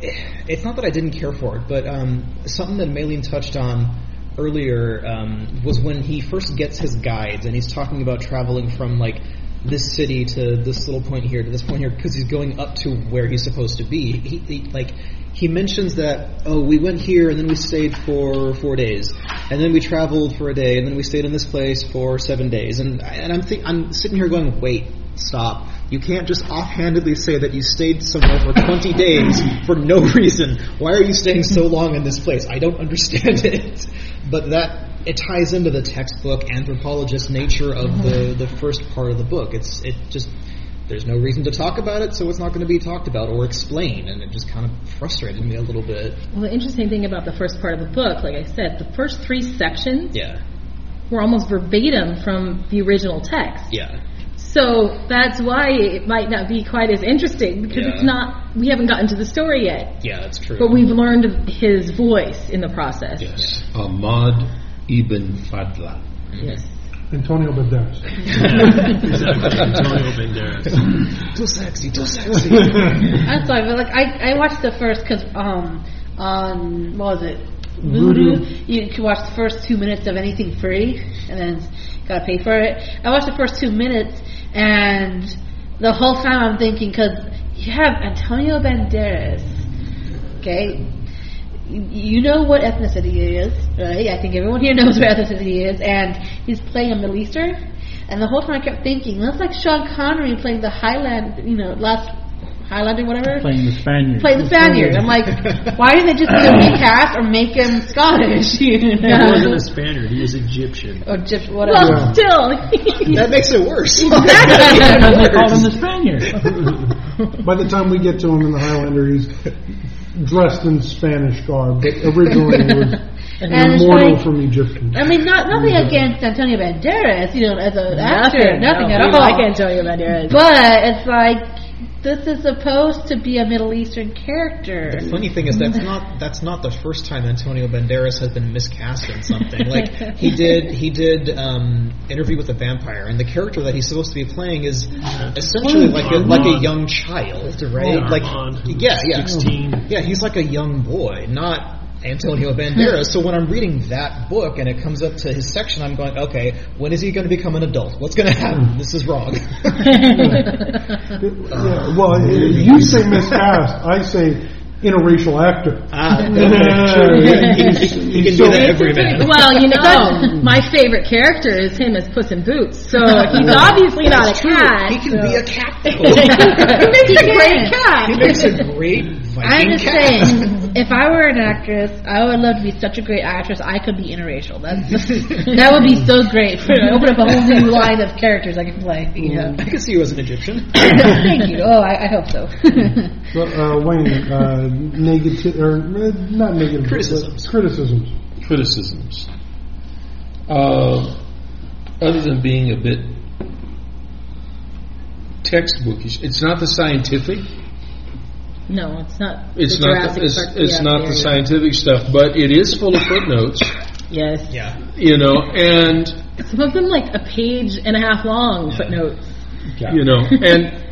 it's not that I didn't care for it, but um, something that Maylene touched on earlier um, was when he first gets his guides and he's talking about traveling from like this city to this little point here to this point here because he's going up to where he's supposed to be. He, he like he mentions that oh we went here and then we stayed for four days and then we traveled for a day and then we stayed in this place for seven days and and I'm think I'm sitting here going wait stop you can't just offhandedly say that you stayed somewhere for 20 days for no reason. Why are you staying so long in this place? I don't understand [LAUGHS] it. But that it ties into the textbook anthropologist nature of the mm-hmm. the first part of the book. It's it just there's no reason to talk about it, so it's not going to be talked about or explained, and it just kind of frustrated me a little bit. Well, the interesting thing about the first part of the book, like I said, the first three sections Yeah, were almost verbatim from the original text. yeah, So that's why it might not be quite as interesting because Yeah. it's not. We haven't gotten to the story yet, yeah, that's true. but we've learned his voice in the process. Yes. Ahmad ibn Fadlan. Yes. Antonio Banderas. [LAUGHS] Antonio Banderas. [LAUGHS] too sexy, too sexy. I'm sorry, but like I, I watched the first because um on what was it Vudu? Vudu. You can watch the first two minutes of anything free, and then gotta pay for it. I watched the first two minutes, and the whole time I'm thinking because you have Antonio Banderas, okay. You know what ethnicity he is, right? I think everyone here [LAUGHS] knows what ethnicity he is, and he's playing a Middle Eastern. And the whole time I kept thinking, that's like Sean Connery playing the Highland, you know, last Highlander, whatever Playing the Spaniard. play the Spaniard. I'm like, [LAUGHS] why didn't they just either recast or make him Scottish? [LAUGHS] You He wasn't a Spaniard. He was Egyptian. Oh, or just whatever. Well, still, that [LAUGHS] makes it worse. they called him the Spaniard. By the time we get to him in the Highlander, he's dressed in Spanish garb. Originally, he was And an immortal like- from Egyptian. I mean, not nothing against Antonio Banderas, you know, as an actor, nothing, nothing no, at we all. Like Antonio Banderas. But it's like this is supposed to be a Middle Eastern character. The funny thing is that's not that's not the first time Antonio Banderas has been miscast in something. Like he [LAUGHS] did he did um, Interview with a Vampire, and the character that he's supposed to be playing is essentially like a, like a young child, right? Like yeah, yeah, yeah. He's like a young boy, not. Antonio Banderas. So when I'm reading that book and it comes up to his section, I'm going, okay, when is he going to become an adult? What's going to happen? This is wrong. [LAUGHS] Yeah, well, you say miscast. I say interracial actor. ah, okay. [LAUGHS] [LAUGHS] He, he's- he- he he's can so- do that every man. well, you know, my favorite character is him as Puss in Boots. So he's obviously not a cat. He can so- be a cat. he makes a great cat. He makes a great Viking I'm just cat. saying, if I were an actress, I would love to be such a great actress. I could be interracial. That's [LAUGHS] [LAUGHS] that would be so great. [LAUGHS] Open up a whole new line of characters I can play. You know. I can see you as an Egyptian. Thank you. Oh, I, I hope so. Well, uh, Wayne, uh, negative or uh, not negative Criticisms. Criticisms. criticisms. Uh, other than being a bit textbookish, it's not the scientific. No, it's not. It's the not. The, it's Park- it's yeah, not there the you go. scientific stuff, but it is full of footnotes. Yes. yeah. You know, and Some of them like a page and a half long footnotes. Yeah. you know, [LAUGHS] and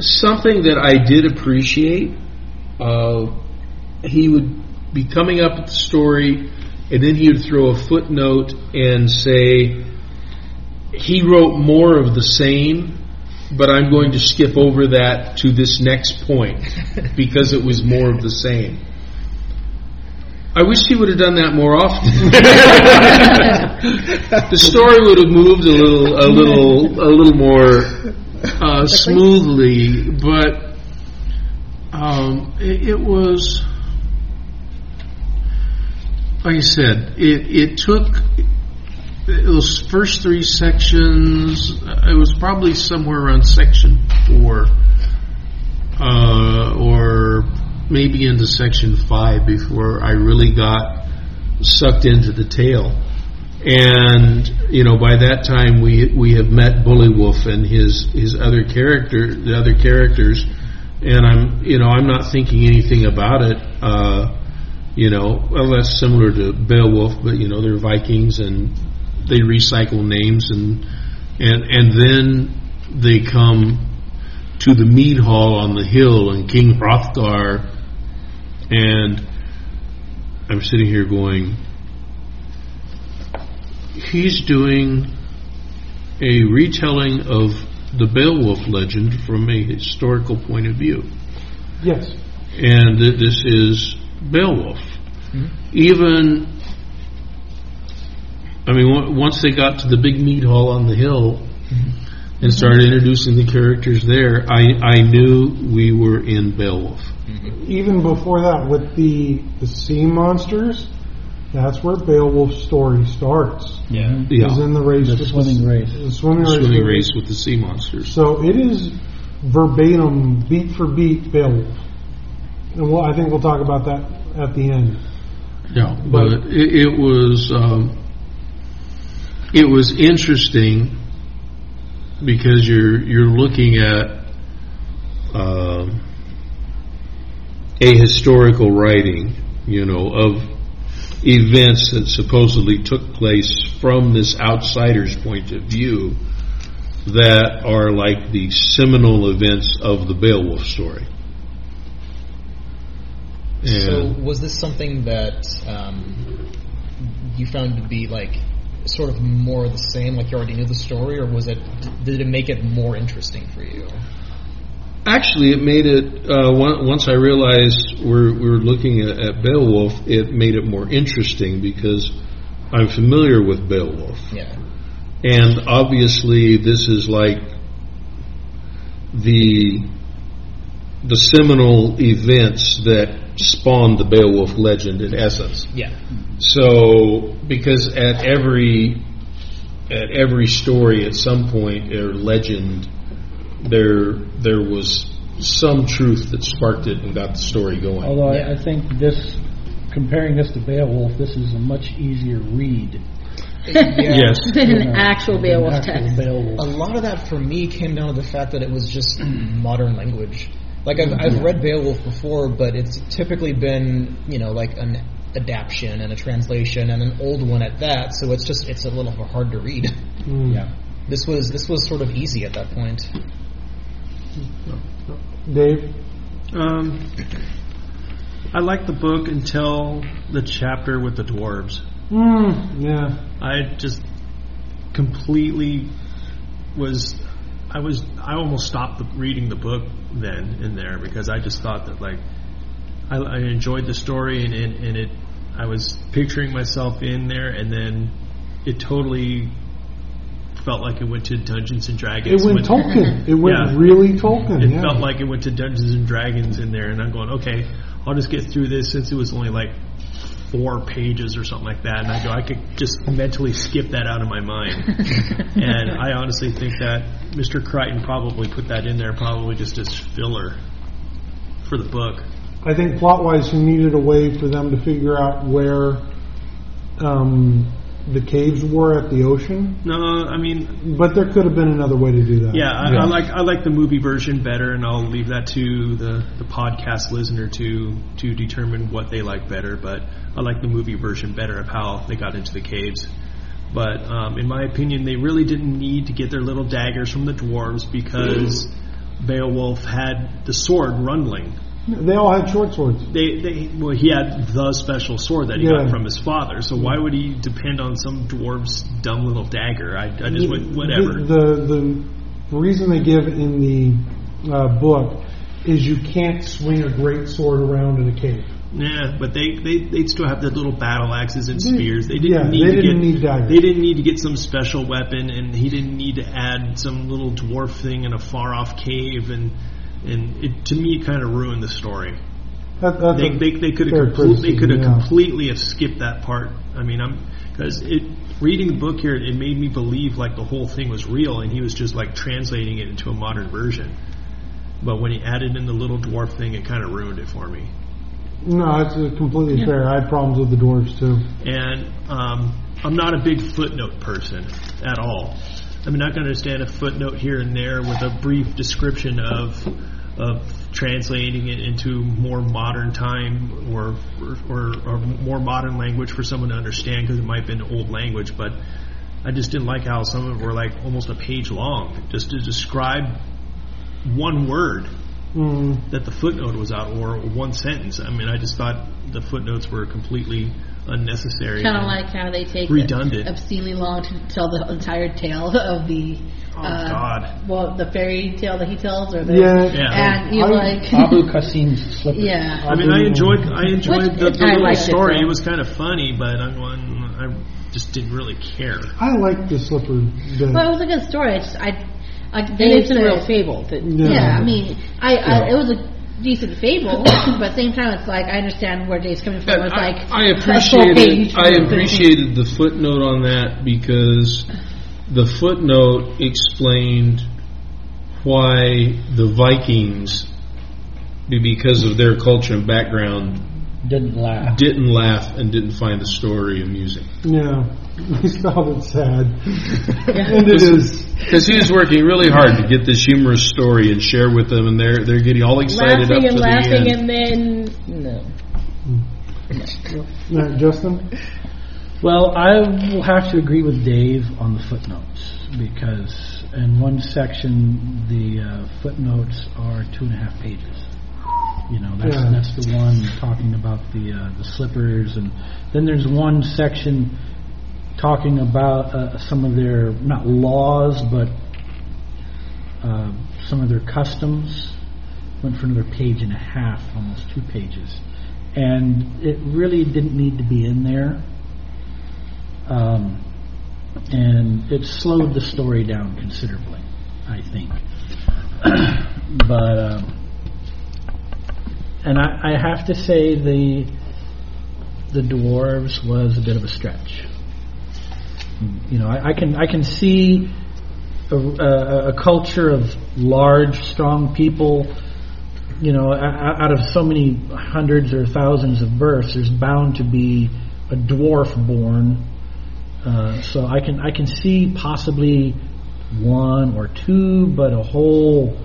something that I did appreciate. Uh, he would be coming up with the story, and then he would throw a footnote and say, "He wrote more of the same." But I'm going to skip over that to this next point because it was more of the same. I wish he would have done that more often. [LAUGHS] the story would have moved a little, a little, a little more uh, smoothly, but um, it, it was, like I said, it, it took those first three sections. It was probably somewhere around section four, uh, or maybe into section five before I really got sucked into the tale. And you know, by that time we we have met Buliwyf and his his other character, the other characters, and I'm you know I'm not thinking anything about it. Uh, you know, well that's similar to Beowulf, but you know they're Vikings and they recycle names and and and then they come to the mead hall on the hill and King Hrothgar and I'm sitting here going he's doing a retelling of the Beowulf legend from a historical point of view. Yes. And this is Beowulf. Hmm? Even I mean, on- once they got to the big meat hall on the hill and started introducing the characters there, I, I knew we were in Beowulf. Even before that, with the the sea monsters, that's where Beowulf's story starts. Yeah. Yeah, Is in the race, The with swimming race. the swimming race. swimming with- race with the sea monsters. So it is verbatim, beat for beat, Beowulf. And we'll, I think we'll talk about that at the end. Yeah, but it, it was um, it was interesting because you're you're looking at um, a historical writing, you know, of events that supposedly took place from this outsider's point of view that are like the seminal events of the Beowulf story. So was this something that um, you found to be like sort of more of the same, like you already knew the story, or was it did it make it more interesting for you? Actually, it made it. Uh, once I realized we're we were looking at, at Beowulf, it made it more interesting because I'm familiar with Beowulf, Yeah. and obviously this is like the the seminal events that spawned the Beowulf legend in essence. Yeah. So, because at every at every story, at some point or legend, there there was some truth that sparked it and got the story going. Although Yeah. I, I think this, comparing this to Beowulf, this is a much easier read. [LAUGHS] Yes. Than [LAUGHS] than an actual Beowulf actual text. Beowulf. A lot of that for me came down to the fact that it was just [CLEARS THROAT] modern language. Like I've, I've mm-hmm. read Beowulf before, but it's typically been you know like an adaptation and a translation and an old one at that. So it's just it's a little hard to read. Mm. Yeah. This was this was sort of easy at that point. Dave? Um, I liked the book until the chapter with the dwarves. Mm, yeah. I just completely was. I was. I almost stopped the, reading the book then and there because I just thought that like I, I enjoyed the story and it, and it. I was picturing myself in there, and then it totally felt like it went to Dungeons and Dragons. It went when- Tolkien. [LAUGHS] It went Yeah. really Tolkien. It yeah. felt like it went to Dungeons and Dragons in there, and I'm going, okay, I'll just get through this since it was only like four pages or something like that, and I go, I could just mentally skip that out of my mind. [LAUGHS] and I honestly think that Mr. Crichton probably put that in there, probably just as filler for the book. I think plot wise, he needed a way for them to figure out where um, the caves were at the ocean. No, I mean, But there could have been another way to do that. yeah, I, I like I like the movie version better, and I'll leave that to the, the podcast listener to to determine what they like better. But I like the movie version better of how they got into the caves. But um, in my opinion, they really didn't need to get their little daggers from the dwarves because Beowulf had the sword Runding. They all had short swords. They, they, well, he had the special sword that he Yeah. got from his father. So why would he depend on some dwarf's dumb little dagger? I, I just went, whatever. The, the, the reason they give in the uh, book is you can't swing a great sword around in a cave. Yeah, but they they they'd still have the little battle axes and spears. They didn't yeah, need they to didn't get need daggers. they didn't need to get some special weapon, and he didn't need to add some little dwarf thing in a far off cave. And and it, to me, it kind of ruined the story. That, that's They a they, they could have compl- they could have yeah. completely have skipped that part. I mean, I'm because it reading the book here, it made me believe like the whole thing was real, and he was just like translating it into a modern version. But when he added in the little dwarf thing, it kind of ruined it for me. No, it's completely fair. I had problems with the dwarves too. and um, I'm not a big footnote person at all. I mean, I can understand a footnote here and there with a brief description of of translating it into more modern time or or, or more modern language for someone to understand because it might have been old language. But I just didn't like how some of them were like almost a page long just to describe one word Mm. that the footnote was out or one sentence. I mean, I just thought the footnotes were completely unnecessary. Kind of like how they take Redundant. the obscenely long to tell the entire tale of the. Oh, uh, God. Well, the fairy tale that he tells, or the Yeah. Yeah. and you're I- like, [LAUGHS] Abu Qasim's slipper. yeah. I mean, I enjoyed I enjoyed Which- the, the little liked it, story. It, was kind of funny, but I'm going, I just didn't really care. I like the slipper bit. Well, it was a good story. I just, I, like And Dave it's a said- real fable. That, Yeah. Yeah, I mean, I, I it was a decent fable, [COUGHS] but at the same time, it's like I understand where Dave's coming from. It's I, like I a full appreciated I appreciated the footnote on that because the footnote explained why the Vikings, because of their culture and background, Didn't laugh. didn't laugh and didn't find the story amusing. yeah, I found it sad, and it is. Because he was working really hard to get this humorous story and share with them, and they're they're getting all excited laughing up and to laughing, the end. and then no. Uh, Justin, Well, I will have to agree with Dave on the footnotes because in one section the uh, footnotes are two and a half pages. You know, that's Yeah. that's the one talking about the uh, the slippers, and then there's one section talking about uh, some of their not laws, but uh, some of their customs. Went for another page and a half, almost two pages, and it really didn't need to be in there um, and it slowed the story down considerably, I think. [CLEARS THROAT] but um, and I, I have to say the the dwarves was a bit of a stretch. You know, I, I can I can see a, a, a culture of large, strong people. You know, o- o- out of so many hundreds or thousands of births, there's bound to be a dwarf born uh, so I can I can see possibly one or two, but a whole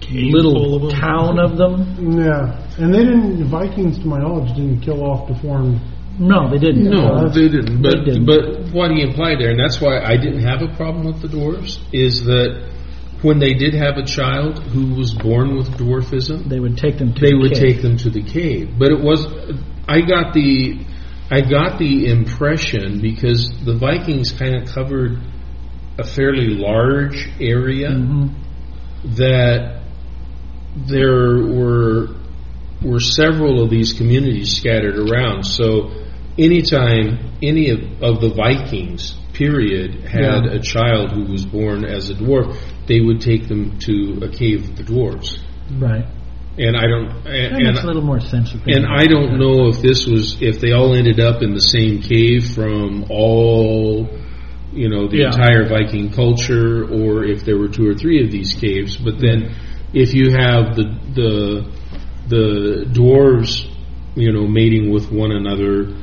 full little of 'em. town of them. yeah, and they didn't. Vikings, to my knowledge, didn't kill off deformed. No, they didn't. No, they didn't. But they didn't. but what he implied there, and that's why I didn't have a problem with the dwarves, is that when they did have a child who was born with dwarfism, they would take them to. they the would cave. take them to the cave. But it was, I got the, I got the impression because the Vikings kind of covered a fairly large area Mhm. that there were were several of these communities scattered around. So anytime any of, of the Vikings period had Yeah. a child who was born as a dwarf, they would take them to a cave of the dwarves. Right. And I don't That makes and, a little more sense. and I don't know if this was if they all ended up in the same cave from all you know the Yeah. entire Viking culture, or if there were two or three of these caves. But then, if you have the the the dwarves, you know, mating with one another,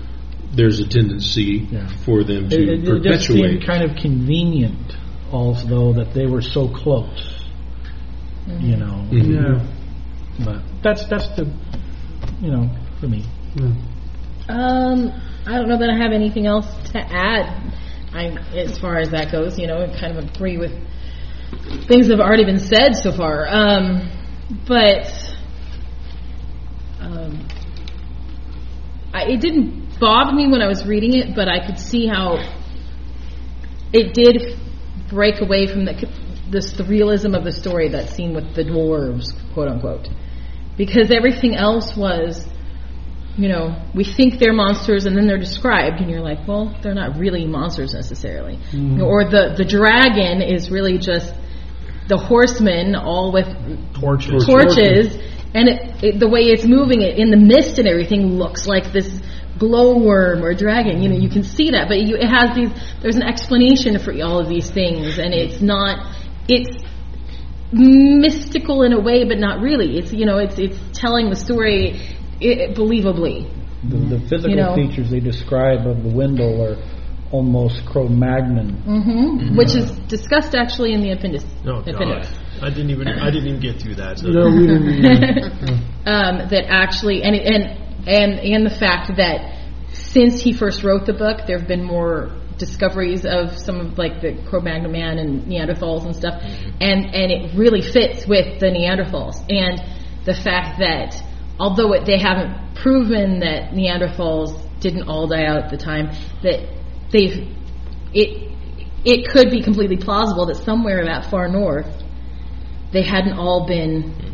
there's a tendency Yeah. for them to It, it, it just seemed kind of convenient, also, that they were so close. You know. Mhm. Yeah, But that's that's the, you know, for me. yeah. Um, I don't know that I have anything else to add. I, as far as that goes, you know, I kind of agree with things that have already been said so far. Um, but um, I, it didn't bother me when I was reading it, but I could see how it did break away from the this the realism of the story that scene with the dwarves, quote unquote, because everything else was you know, we think they're monsters and then they're described and you're like, well, they're not really monsters necessarily. Mm-hmm. Or the, the dragon is really just the horsemen all with Torches. torches and it, it, the way it's moving it in the mist and everything looks like this glowworm or dragon. You know, you can see that, but you, it has these, there's an explanation for all of these things and it's not, it's mystical in a way, but not really. It's, you know, it's, it's telling the story i believably. The, the physical You know. features they describe of the Wendol are almost Cro-Magnon. hmm Which is discussed actually in the appendix. Oh god, appendix. I didn't even I didn't even get through that. So No, we didn't. [LAUGHS] um, that actually, and and and and the fact that since he first wrote the book, there have been more discoveries of some of like the Cro-Magnon man and Neanderthals and stuff, mm-hmm. and and it really fits with the Neanderthals. And the fact that although it, they haven't proven that Neanderthals didn't all die out at the time, that they've it it could be completely plausible that somewhere that far north they hadn't all been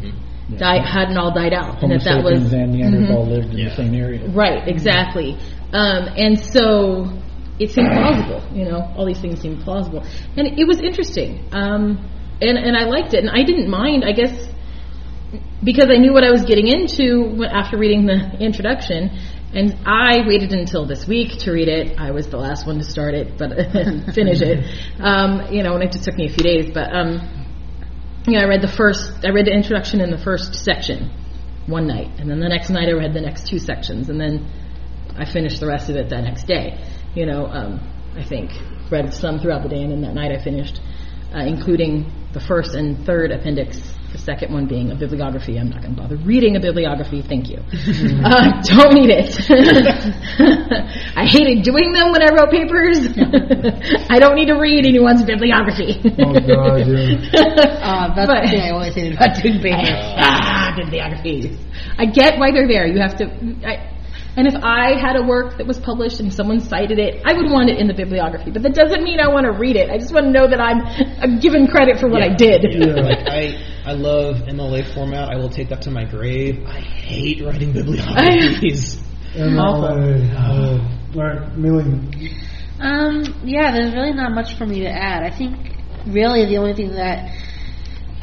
died hadn't all died out and that that was sapiens and Neanderthal Mhm. lived in the same area. Right, exactly. Um, and so it seemed plausible, you know, all these things seemed plausible. And it was interesting. Um, and, and I liked it. And I didn't mind, I guess, because I knew what I was getting into after reading the introduction. And I waited until this week to read it. I was the last one to start it, but [LAUGHS] finish it. [LAUGHS] Um, you know, and it just took me a few days. But um, you know, I read the first, I read the introduction in the first section one night, and then the next night I read the next two sections, and then I finished the rest of it that next day. You know, um, I think read some throughout the day, and then that night I finished, uh, including the first and third appendix. The second one being a bibliography. I'm not going to bother reading a bibliography. Thank you. [LAUGHS] uh, don't need it. [LAUGHS] I hated doing them when I wrote papers. [LAUGHS] I don't need to read anyone's bibliography. Oh God, yeah. Uh, that's But- the thing I always hated about doing papers. ah, bibliographies. I get why they're there. You have to. I, and if I had a work that was published and someone cited it, I would want it in the bibliography. But that doesn't mean I want to read it. I just want to know that I'm, I'm given credit for what I did. Like I, I love MLA format. I will take that to my grave. I hate writing bibliographies. [LAUGHS] And, uh, uh, all right, Millie. Um, yeah, there's really not much for me to add. I think really the only thing that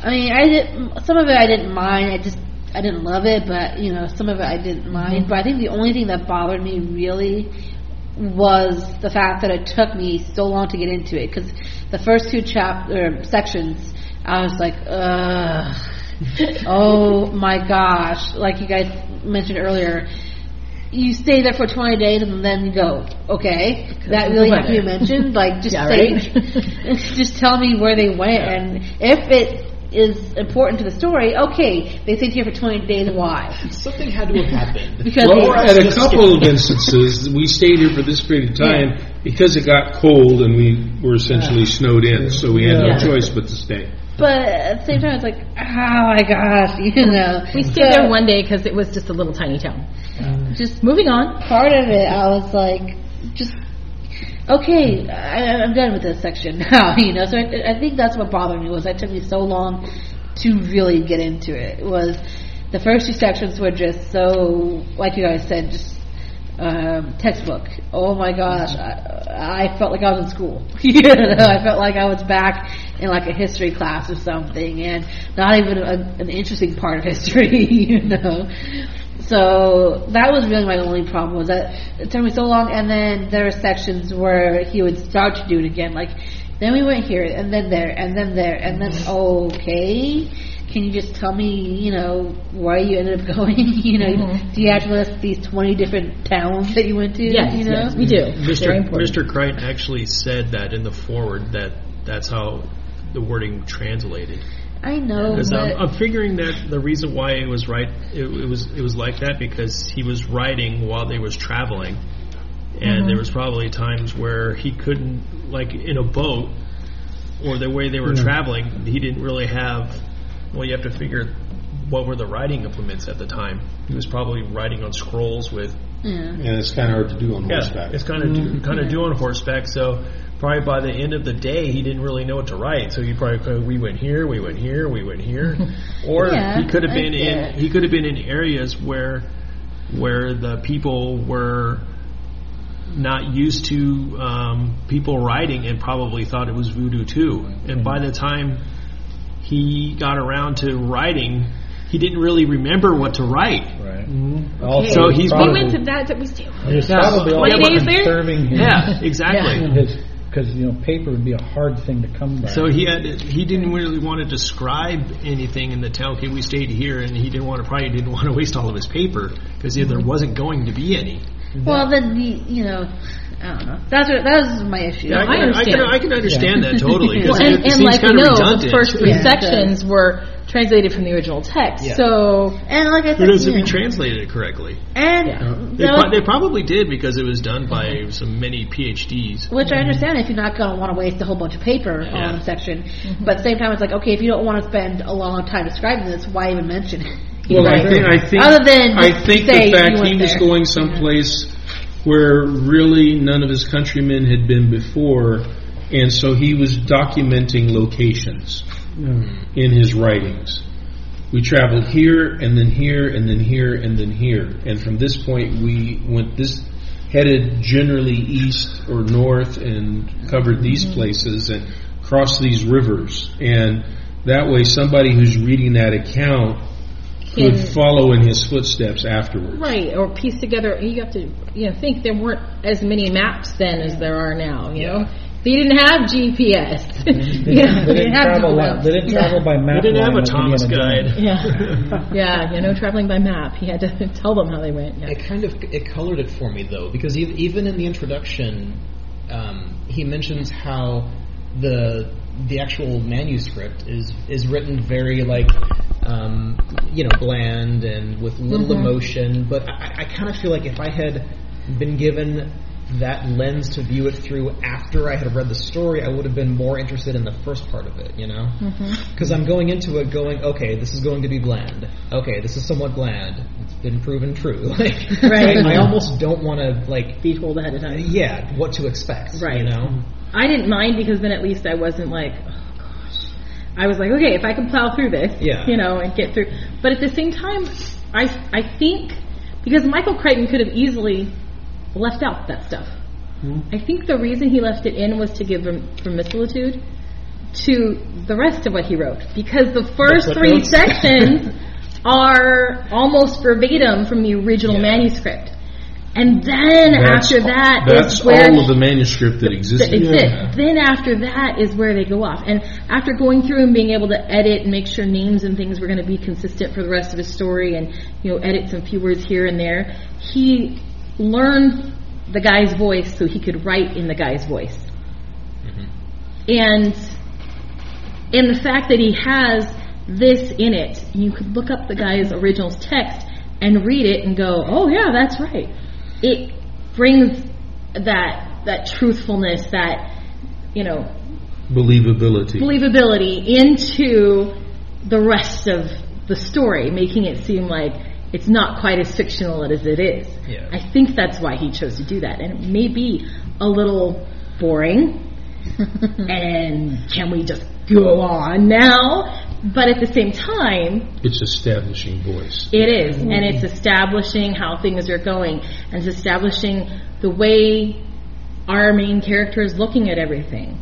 I mean, I did some of it I didn't mind. I just I didn't love it, but you know, some of it I didn't mind. But I think the only thing that bothered me really was the fact that it took me so long to get into it because the first two chap or sections I was like, ugh, [LAUGHS] oh my gosh, like you guys mentioned earlier. You stay there for 20 days and then you go, okay, that really the had to be mentioned. Like, [LAUGHS] just Yeah, say, right? [LAUGHS] just tell me where they went, and if it is important to the story, okay, they stayed here for 20 days. Why? Something had to have happened. [LAUGHS] Because Well, at a couple of instances, we stayed here for this period of time because it got cold and we were essentially snowed in, so we had no choice but to stay. but at the same time, it's like, oh my gosh, you know. We stayed there one day because it was just a little tiny town. Just Moving on. part of it, I was like, just okay, I, I'm done with this section [LAUGHS] now. You know, so I, I think that's what bothered me was it took me so long to really get into it. It was the first two sections were just so, like you guys said, just um, textbook. Oh my gosh, I, I felt like I was in school. [LAUGHS] you know, I felt like I was back in like a history class or something, and not even a, an interesting part of history. [LAUGHS] You know. So that was really my only problem was that it took me so long, and then there were sections where he would start to do it again. Like, then we went here, and then there, and then there, and then mm-hmm. okay. Can you just tell me, you know, why you ended up [LAUGHS] going? you know, do you have to list these twenty different towns that you went to? Yes, you know? yes, we do. Mr. important. Mr. Crichton actually said that in the forward that that's how the wording translated. I know, Because um, but I'm, I'm figuring that the reason why it was right, it, it was it was like that because he was writing while they was traveling, and there mm-hmm. was probably times where he couldn't, like in a boat, or the way they were mm-hmm. traveling, he didn't really have. Well, you have to figure what were the writing implements at the time. He was probably writing on scrolls with yeah. And it's kind of hard to do on yeah, horseback. it's kind of do, mm-hmm. kind of do on horseback. So probably by the end of the day, he didn't really know what to write. So he probably could, we went here, we went here, we went here, [LAUGHS] or Yeah, he could have been in he could have been in areas where where the people were not used to um, people writing and probably thought it was voodoo too. And by the time he got around to writing, he didn't really remember what to write. Right. Mm-hmm. Also, So he's We went to that. That was too. It's probably Twenty also days there? conserving his, Yeah, exactly. his because you know paper would be a hard thing to come by. So he had he didn't really want to describe anything in the tell. Okay, we stayed here, and he didn't want to probably didn't want to [LAUGHS] waste all of his paper because there wasn't going to be any. Well, then the you know, I don't know. That's what, that was my issue. I, I can, I, understand. can, I can understand that totally. [LAUGHS] Well, and, it and like we kind of know, the first three Yeah, sections were translated from the original text. Yeah. So and like I But said, does it you be know, translated correctly? and They, that pro- they probably did because it was done by some many PhDs. Which I mm-hmm. understand if you're not going to want to waste a whole bunch of paper on a section. Mm-hmm. But at the same time, it's like, okay, if you don't want to spend a long time describing this, why even mention it? Well, I [LAUGHS] think, I think, Other than I think say the fact he went was there. going someplace where really none of his countrymen had been before, and so he was documenting locations hmm. in his writings. We traveled here, and then here, and then here, and then here, and from this point we went this headed generally east or north and covered these hmm. places and crossed these rivers, and that way somebody who's reading that account could Can- follow in his footsteps afterwards. right, or piece together. You have to you know think there weren't as many maps then as there are now. You know, they didn't have GPS. [LAUGHS] they, [LAUGHS] you know, they didn't travel. By, they didn't travel by map. They didn't have a Thomas Indiana guide. Yeah, [LAUGHS] yeah, you know, traveling by map. He had to tell them how they went. Yeah. It kind of it colored it for me though, because even in the introduction, um, he mentions how the the actual manuscript is is written very like um, you know bland and with little emotion. But I, I kind of feel like if I had been given that lens to view it through after I had read the story, I would have been more interested in the first part of it. You know, because I'm going into it going, okay, this is going to be bland. Okay, this is somewhat bland. It's been proven true. [LAUGHS] Like, Right. I, I almost don't want to like Be told ahead of time. yeah, what to expect. Right. You know? I didn't mind because then at least I wasn't like, oh. I was like, okay, if I can plow through this, Yeah. you know, and get through. But at the same time, I I think because Michael Crichton could have easily left out that stuff. I think the reason he left it in was to give him to the rest of what he wrote because the first three sections [LAUGHS] are almost verbatim from the original manuscript. And then That's- after that That's is where all of the manuscript that exists. Then after that is where they go off. And after going through and being able to edit and make sure names and things were going to be consistent for the rest of his story and, you know, edit some few words here and there, he learned the guy's voice so he could write in the guy's voice. Mm-hmm. And and the fact that he has this in it, you could look up the guy's original text and read it and go, "Oh yeah, that's right." It brings that that truthfulness, that you know, Believability. believability into the rest of the story, making it seem like it's not quite as fictional as it is. Yeah. I think that's why he chose to do that, and it may be a little boring. [LAUGHS] and can we just go on now? But at the same time, It's establishing voice. it is, and it's establishing how things are going, and it's establishing the way our main character is looking at everything.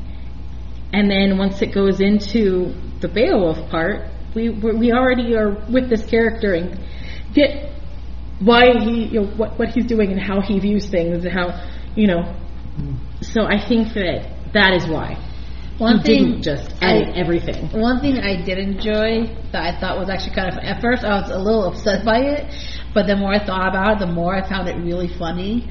And then once it goes into the Beowulf part, we we already are with this character and get why he you know what what he's doing and how he views things and how you know. So I think that that is why One he thing didn't just edit I- everything. One thing I did enjoy that I thought was actually kind of at first I was a little upset by it, but the more I thought about it, the more I found it really funny.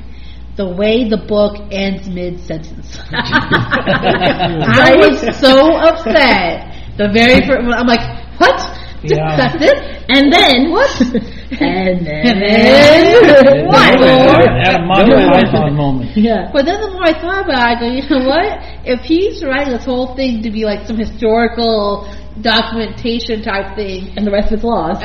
The way the book ends mid sentence. [LAUGHS] I was so upset. The very first, I'm like, what? Yeah. That's it? And then [LAUGHS] What? and [LAUGHS] then, And then what? Had a Monty Python moment. yeah. But then the more I thought about it, I go, you know what? If he's writing this whole thing to be like some historical documentation type thing, And the rest of it's lost.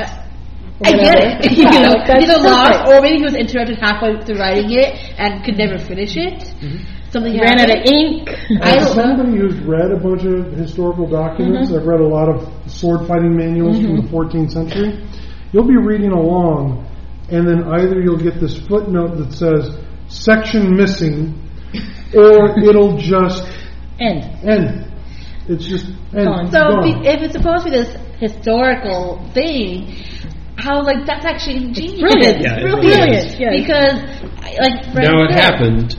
I get it. [LAUGHS] you know, that's either lost or maybe he was interrupted halfway through writing it and could never finish it. Mm-hmm. Something Ran out of ink. I As don't somebody who's read a bunch of historical documents, mm-hmm. I've read a lot of sword fighting manuals from the mm-hmm. 14th century. You'll be reading along, and then either you'll get this footnote that says section missing, or it'll just End. end. It's just end. So Gone. if if it's supposed to be this historical thing, how like, that's actually ingenious. brilliant. Yeah, it brilliant. really is. Yes. Because, like, Brent Now it said, happened,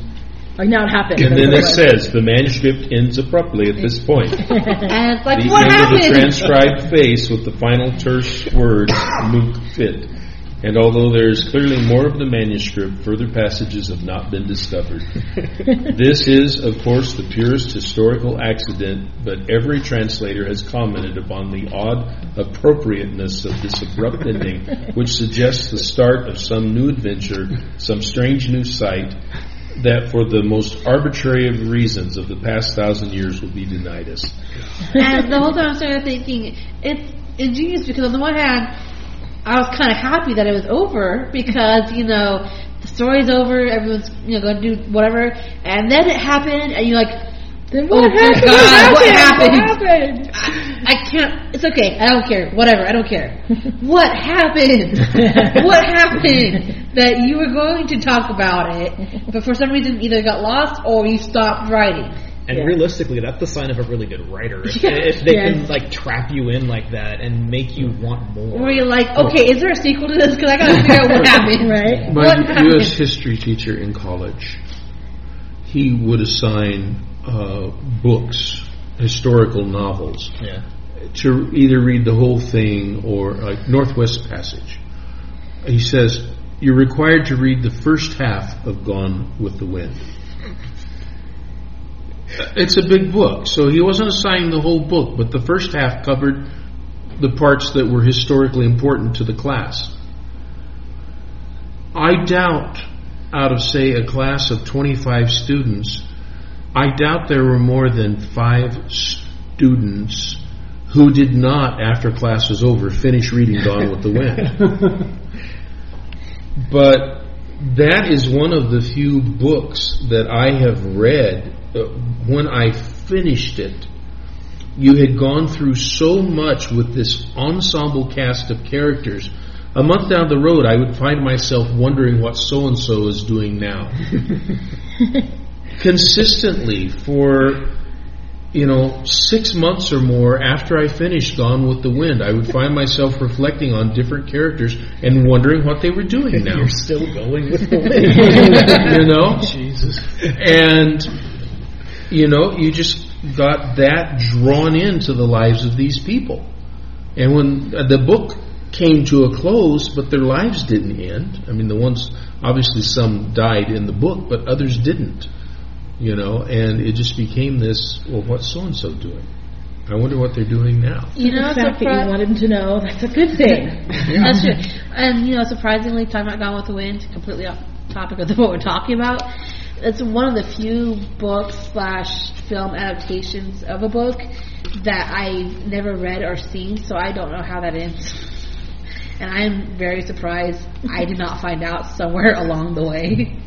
Or now it happened. and then it says the manuscript ends abruptly at this point. [LAUGHS] And it's like, the what end happened? of the transcribed face with the final terse words "Nunc fit." And although there is clearly more of the manuscript, further passages have not been discovered. [LAUGHS] this is, of course, the purest historical accident, but every translator has commented upon the odd appropriateness of this abrupt ending, which suggests the start of some new adventure, some strange new sight, that for the most arbitrary of reasons of the past thousand years will be denied us. and the whole time I'm sitting there thinking, it's ingenious because on the one hand, I was kind of happy that it was over because, you know, the story's over, everyone's, you know, going to do whatever, and then it happened, and you're like, Then oh what my happened? God, what What happened? [LAUGHS] happened? I can't, it's okay, I don't care, whatever, I don't care. what happened? what [LAUGHS] happened that you were going to talk about it, but for some reason either got lost or you stopped writing? And Yeah. realistically, that's the sign of a really good writer. If, Yeah. if they Yes. can like trap you in like that and make you want more. Where you're like, okay, is there a sequel to this? Because I gotta figure out what happened. [LAUGHS] Right. My What happened? U.S. history teacher in college, he would assign uh, books, historical novels, Yeah. to either read the whole thing or like Northwest Passage. He says you're required to read the first half of Gone with the Wind. It's a big book, so he wasn't assigning the whole book, but the first half covered the parts that were historically important to the class. I doubt, out of say a class of 25 students, I doubt there were more than five students who did not, after class was over, finish reading Gone with the Wind. [LAUGHS] but that is one of the few books that I have read. Uh, when I finished it, you had gone through so much with this ensemble cast of characters. A month down the road, I would find myself wondering what so and so is doing now. [LAUGHS] Consistently for you know, six months or more after I finished Gone with the Wind, I would find myself reflecting on different characters and wondering what they were doing now. You're still going with the [LAUGHS] wind. you know? Jesus. And, you know, you just got that drawn into the lives of these people. And when uh, the book came to a close, but their lives didn't end. I mean, the ones, obviously some died in the book, but others didn't. You know, and it just became this, well, what's so and so doing? I wonder what they're doing now. You know, the fact that you surpri- wanted to know, that's a good thing. [LAUGHS] That's true. And you know, surprisingly, talking about Gone with the Wind, completely off topic of [LAUGHS] what we're talking about. It's one of the few books slash film adaptations of a book that I never read or seen, so I don't know how that ends. And I'm very surprised I did not find out somewhere [LAUGHS] along the way.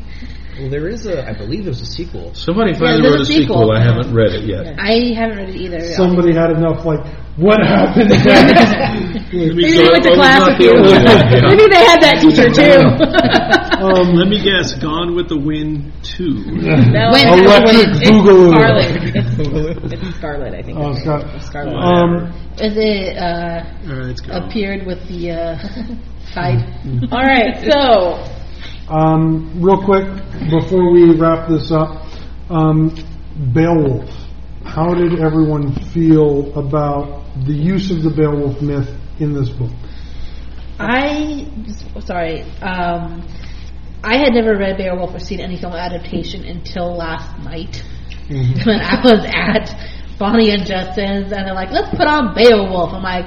Well, there is a, I believe there's a sequel. Somebody finally there's wrote a a sequel. sequel. I haven't read it yet. I haven't read it either. Somebody had enough, like, what happened next? [LAUGHS] [LAUGHS] Maybe they went to well, class with the you. yeah. [LAUGHS] Maybe they had that teacher too. um, Let me guess. Gone with the Wind two. No, When- Electric it's Boogaloo. Scarlet. It's, it's Scarlet, I think. Oh, it's Scar- Scarlet. um, Is it uh, All right, it's gone. appeared with the uh, tide? All right, so Um, real quick, before we wrap this up, um, Beowulf. How did everyone feel about the use of the Beowulf myth in this book? I sorry. Um, I had never read Beowulf or seen any film adaptation until last night [LAUGHS] when I was at Bonnie and Justin's, and they're like, "Let's put on Beowulf." I'm like,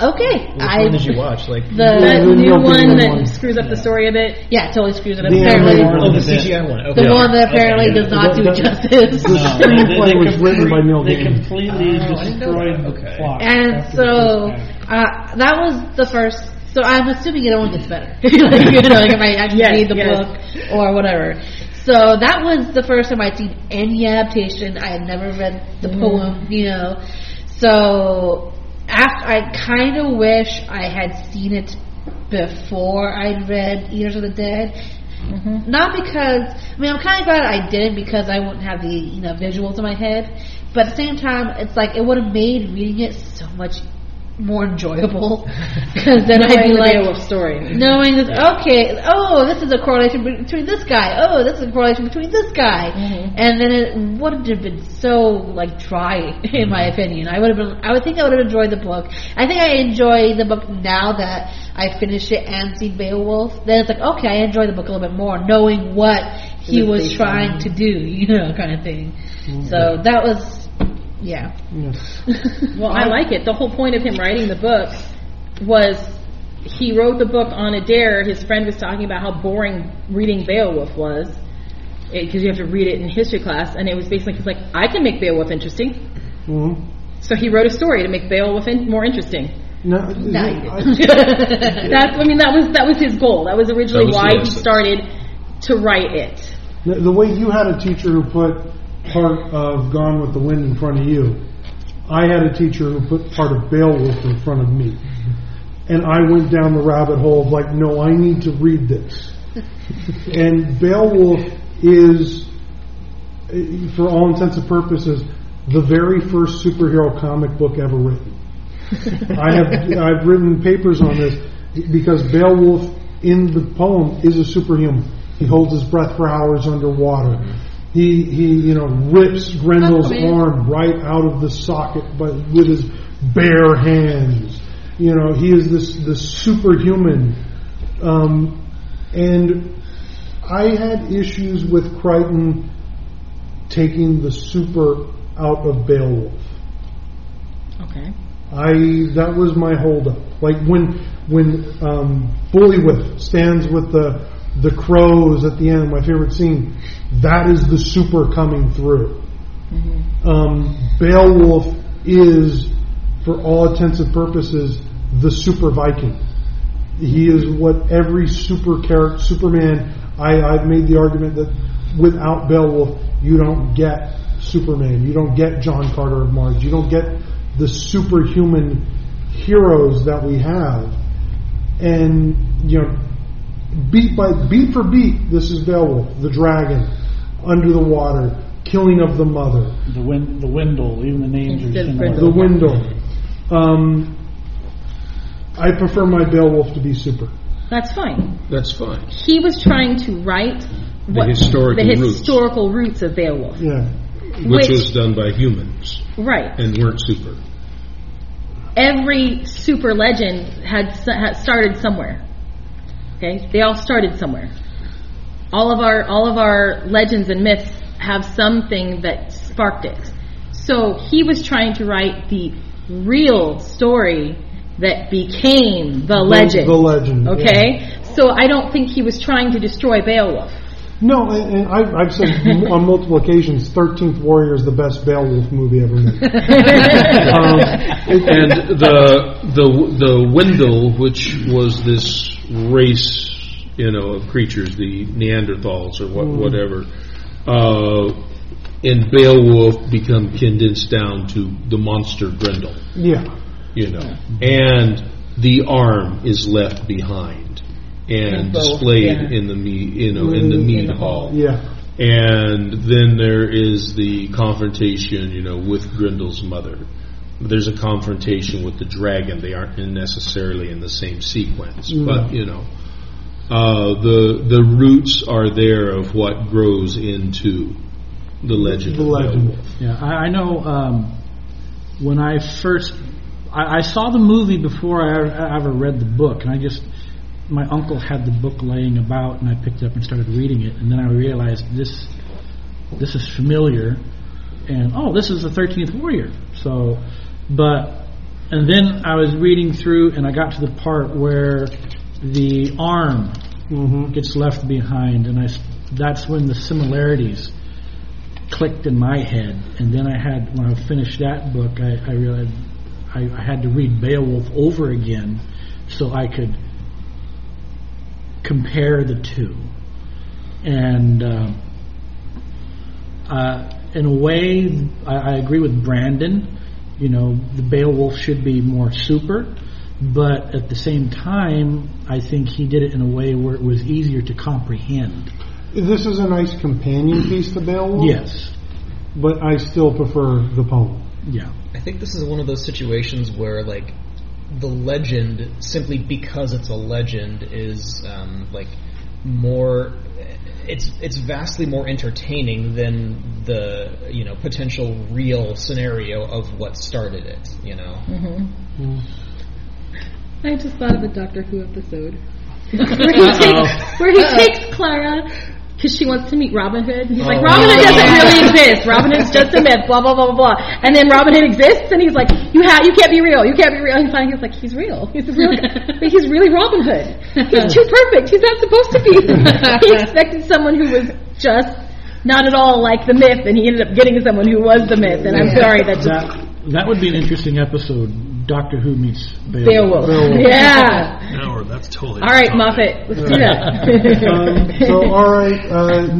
"Okay." Which I one did you watch? Like, the the new Neil one that one. screws up the story a bit. yeah, it totally screws it up. The Apparently, animated oh, the one. CGI one. the Okay. one that apparently Okay, does not The- do the- justice. The screenplay was written by Neil They Gaiman. completely destroyed the Okay. plot. And so the first half. uh, that was the first. So I'm assuming it only gets better. [LAUGHS] [LAUGHS] like, you know, like if I actually Yes, read the yes. book or whatever. So that was the first time I'd seen any adaptation. I had never read the poem, you know. So after I kind of wish I had seen it before I read Eaters of the Dead. Mm-hmm. Not because I mean I'm kind of glad I didn't because I wouldn't have the you know visuals in my head, but at the same time it's like it would have made reading it so much more enjoyable. [LAUGHS] Because then I'd be the like Beowulf story. knowing that okay oh this is a correlation between this guy. Oh this is a correlation between this guy. Mhm. and then it wouldn't have been so like dry [LAUGHS] in my opinion. I would have been I would think I would have enjoyed the book. I think I enjoy the book now that I finished it and seen Beowulf. Then it's like okay I enjoy the book a little bit more knowing what he was was trying to do [LAUGHS] you know kind of thing. So that was yeah [LAUGHS] Well, I like it. The whole point of him writing the book was he wrote the book on a dare. His friend was talking about how boring reading Beowulf was because you have to read it in history class, and it was basically he's like, I can make Beowulf interesting. Mhm. So he wrote a story to make Beowulf in, more interesting. No, No, you I- That's I mean that was that was his goal. That was originally That was why he started to write it. The, the way you had a teacher who put part of Gone with the Wind in front of you, I had a teacher who put part of Beowulf in front of me. And I went down the rabbit hole of like, no, I need to read this. [LAUGHS] and Beowulf is, for all intents and purposes, the very first superhero comic book ever written. [LAUGHS] I have I've written papers on this because Beowulf in the poem is a superhuman. He holds his breath for hours underwater. He he you know rips Grendel's arm right out of the socket, but with his bare hands. You know he is this this superhuman, um, and I had issues with Crichton taking the super out of Beowulf. Okay. I that was my holdup. Like when when um, Buliwyf stands with the the crows at the end, my favorite scene. That is the super coming through. Um, Beowulf is, for all intents and purposes, the super Viking. He is what every super character, Superman. I, I've made the argument that without Beowulf, you don't get Superman. You don't get John Carter of Mars. You don't get the superhuman heroes that we have. And you know, beat by beat for beat, this is Beowulf, the dragon, under the water, killing of the mother, The win, the Wendol, even the names are of similar. The Wendol. Um, I prefer my Beowulf to be super. That's fine. That's fine. He was trying to write what, historical the roots. historical roots of Beowulf. Yeah. Which was done by humans right. and weren't super. Every super legend had, had started somewhere. Okay, they all started somewhere. All of our all of our legends and myths have something that sparked it. So he was trying to write the real story that became the legend. The legend. yeah. Okay, so I don't think he was trying to destroy Beowulf. No, and, and I've, I've said [LAUGHS] on multiple occasions, Thirteenth Warrior is the best Beowulf movie ever made. [LAUGHS] um, and the the the Wendol, which was this race, you know, of creatures, the Neanderthals or what, whatever, uh, in Beowulf become condensed down to the monster Grendel, yeah, you know, and the arm is left behind and both, displayed yeah. in the mead, you know, in the mead hall. yeah, And then there is the confrontation, you know, with Grendel's mother. There's a confrontation with the dragon. They aren't necessarily in the same sequence, No. but you know, uh, the the roots are there of what grows into the legend. the of legend. Yeah, I, I know. Um, when I first, I, I saw the movie before I ever read the book, and I just, my uncle had the book laying about, and I picked it up and started reading it, and then I realized this, this is familiar, and oh, this is the Thirteenth Warrior. So, but, and then I was reading through, and I got to the part where the arm hmm gets left behind, and I that's when the similarities clicked in my head. And then I had when I finished that book, I, I realized I, I had to read Beowulf over again so I could compare the two. And uh, uh, in a way, I, I agree with Brandon. You know, the Beowulf should be more super. but at the same time, I think he did it in a way where it was easier to comprehend. This is a nice companion piece to Beowulf. Yes. But I still prefer the poem. Yeah. I think this is one of those situations where like the legend simply because it's a legend is um, like more it's it's vastly more entertaining than the you know potential real scenario of what started it you know? Mm-hmm. I just thought of a Doctor Who episode. [LAUGHS] Where he takes, where he takes Clara because she wants to meet Robin Hood. And he's like, Oh. Robin Hood doesn't really exist. Robin Hood's just a myth. Blah blah blah blah blah. And then Robin Hood exists, and he's like, you ha- you can't be real. You can't be real. And finally, he's like, he's real. He's a real. guy. [LAUGHS] But he's really Robin Hood. He's too perfect. He's not supposed to be. [LAUGHS] he expected someone who was just not at all like the myth, and he ended up getting someone who was the myth. And I'm sorry, that just That that would be an interesting episode. Doctor Who meets Beowulf. Beowulf. Yeah. No, that's totally. All right, Moffat, let's do that. um, so, all right. Uh,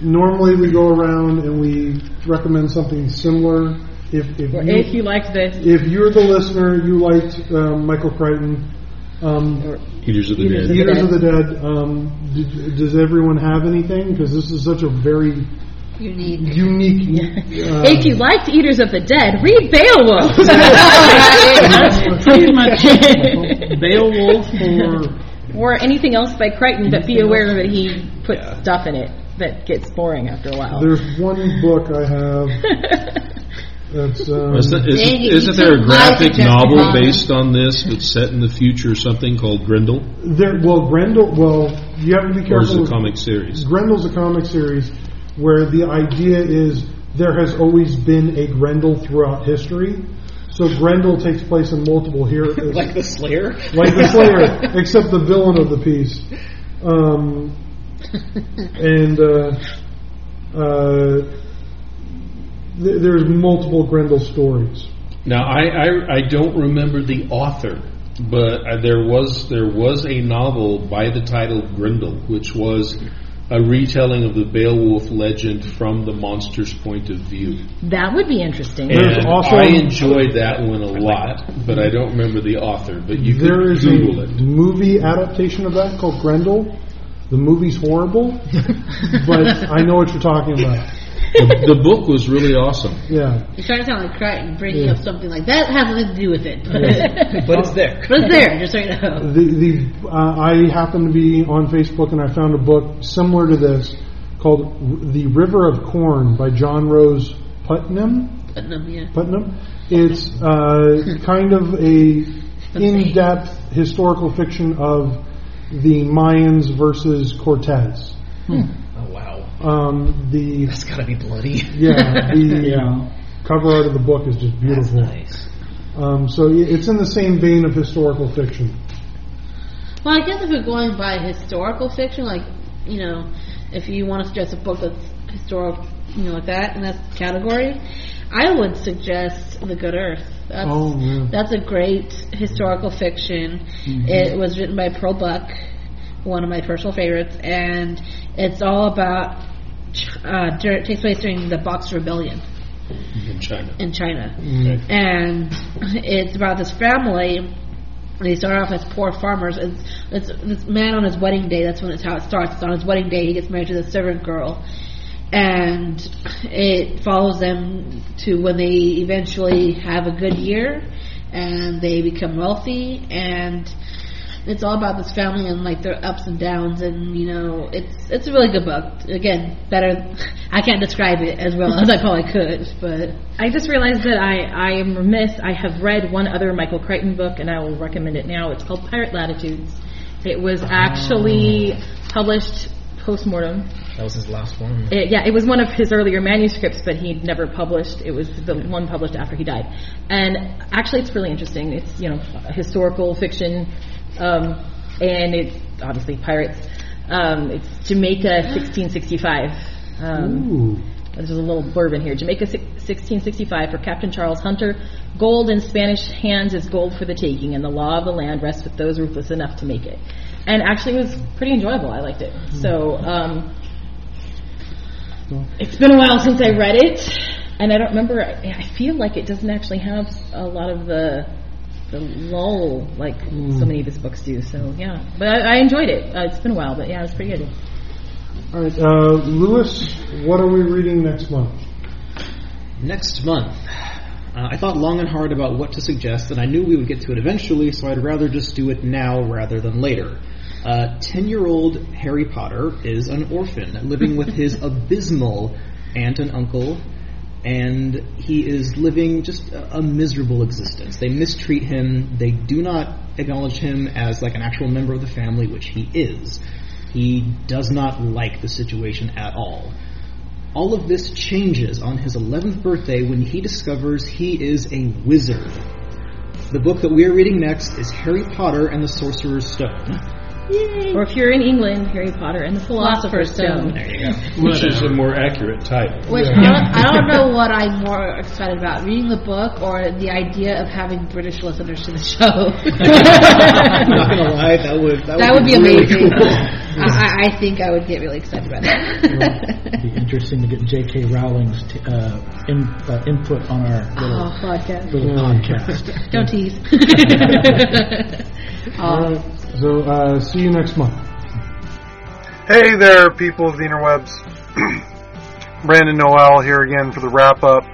normally, we go around and we recommend something similar. If if Or you, if you liked this, if you're the listener, you liked um, Michael Crichton, um, Eaters of the Eaters Dead. of Eaters of the Dead. Um, did, does everyone have anything? Because this is such a very Unique. unique. Uh, if you liked Eaters of the Dead, read Beowulf. [LAUGHS] Pretty much [LAUGHS] Beowulf or or anything else by Crichton, but be aware that he puts stuff in it that gets boring after a while. there's one book I have [LAUGHS] that's. Um, Isn't, Dang it, isn't, you isn't there a graphic novel Bob. based on this that's set in the future, something called Grendel? there, well, Grendel. Well, you have to be Or is careful. it a comic series? Grendel's a comic series where the idea is there has always been a Grendel throughout history. So Grendel takes place in multiple here, [LAUGHS] like the Slayer like the Slayer, [LAUGHS] except the villain of the piece. Um, and uh, uh, th- there's multiple Grendel stories. Now, I, I, I don't remember the author, but uh, there was there was a novel by the title Grendel, which was a retelling of the Beowulf legend from the monster's point of view. that would be interesting. There's And also- I enjoyed that one a lot, but I don't remember the author. But you There could is Google a it. movie adaptation of that called Grendel. The movie's horrible, [LAUGHS] but I know what you're talking about. The, the book was really awesome. Yeah. You're trying to sound like Crichton, bringing Yeah. up something like that has nothing to do with it. [LAUGHS] but it's there but it's there, just so you know. The, the uh, I happened to be on Facebook and I found a book similar to this called The River of Corn by John Rose Putnam. Putnam, yeah. Putnam. It's uh, kind of a in-depth historical fiction of the Mayans versus Cortez. oh wow Um, the that's gotta be bloody [LAUGHS] yeah the [LAUGHS] yeah. cover art of the book is just that's beautiful. nice Um, so it's in the same vein of historical fiction. Well, I guess if we're going by historical fiction, like, you know, if you want to suggest a book that's historical, you know, like that, in that category, I would suggest The Good Earth. That's, Oh, yeah. that's a great historical fiction. Mm-hmm. It was written by Pearl Buck, one of my personal favorites, and it's all about, uh, dur- takes place during the Boxer Rebellion in China. in China. Okay. And it's about this family. They start off as poor farmers. It's, it's this man on his wedding day. That's when it's how it starts. It's on his wedding day. He gets married to the servant girl, and it follows them to when they eventually have a good year, and they become wealthy. And it's all about this family and like their ups and downs. And you know, it's it's a really good book. Again, better. [LAUGHS] I can't describe it as well [LAUGHS] as I probably could, but I just realized that I, I am remiss. I have read one other Michael Crichton book, and I will recommend it now. It's called Pirate Latitudes. It was oh. actually published post-mortem. that was his last one It, yeah, it was one of his earlier manuscripts, but he'd never published. It was the one published after he died. And actually, it's really interesting. It's you know historical fiction, um, and it's obviously pirates. Um, it's Jamaica, 1665. Um, there's a little bourbon here. Jamaica, 1665, for Captain Charles Hunter. Gold in Spanish hands is gold for the taking, and the law of the land rests with those ruthless enough to make it. And actually, it was pretty enjoyable. I liked it. So, um, it's been a while since I read it, and I don't remember. I I feel like it doesn't actually have a lot of the the lull like so many of his books do. So yeah, but I, I enjoyed it. Uh, it's been a while, but yeah, it was pretty good. All right, uh, Lewis, what are we reading next month? Next month, uh, I thought long and hard about what to suggest, and I knew we would get to it eventually, so I'd rather just do it now rather than later. Ten-year-old Harry Potter is an orphan living with his [LAUGHS] abysmal aunt and uncle, and he is living just a, a miserable existence. They mistreat him. They do not acknowledge him as like an actual member of the family, which he is. He does not like the situation at all. All of this changes on his 11th birthday when he discovers he is a wizard. The book that we are reading next is Harry Potter and the Sorcerer's Stone. Or if you're in England, Harry Potter and the Philosopher's Stone. There you go. [LAUGHS] Which is a more accurate title. Which I, don't, I don't know what I'm more excited about, reading the book or the idea of having British listeners to the show. I'm [LAUGHS] [LAUGHS] not gonna lie, that would that, that would be really amazing. cool. I, I think I would get really excited about that. It'd be interesting to get J.K. Rowling's t- uh, in, uh, input on our little, oh, podcast. little podcast. Don't tease. All right, so uh, see you next month. Hey there, people of the interwebs. [CLEARS THROAT] Brandon Noel here again for the wrap up.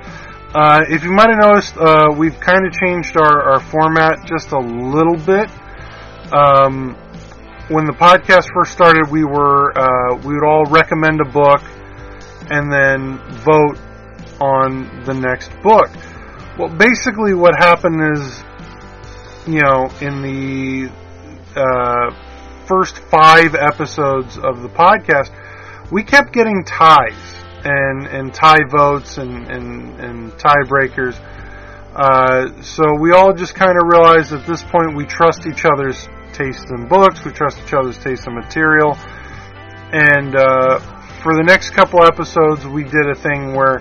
Uh, if you might have noticed, uh, we've kind of changed our, our format just a little bit. Um, when the podcast first started, we were uh, we would all recommend a book and then vote on the next book. Well, basically, what happened is, you know, in the uh, first five episodes of the podcast, we kept getting ties and and tie votes and and, and tiebreakers. Uh, so we all just kind of realized at this point we trust each other's tastes in books, we trust each other's taste in material, and uh, for the next couple episodes, we did a thing where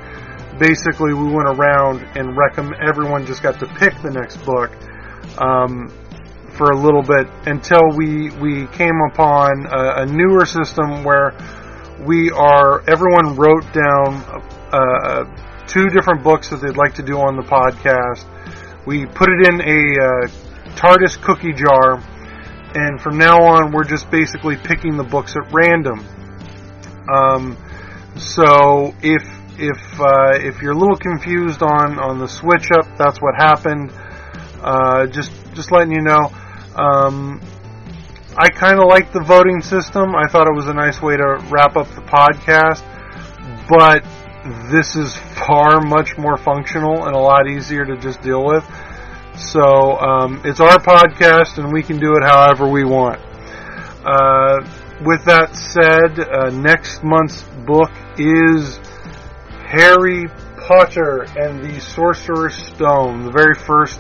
basically we went around and recommend everyone just got to pick the next book. Um, for a little bit until we we came upon a, a newer system where we are everyone wrote down uh, two different books that they'd like to do on the podcast. We put it in a uh, TARDIS cookie jar, and from now on, we're just basically picking the books at random. Um, so if if uh, if you're a little confused on on the switch up, that's what happened. Uh, just just letting you know. Um, I kind of like the voting system. I thought it was a nice way to wrap up the podcast, but this is far much more functional and a lot easier to just deal with. So um, it's our podcast, and we can do it however we want. Uh, with that said, uh, next month's book is Harry Potter and the Sorcerer's Stone, the very first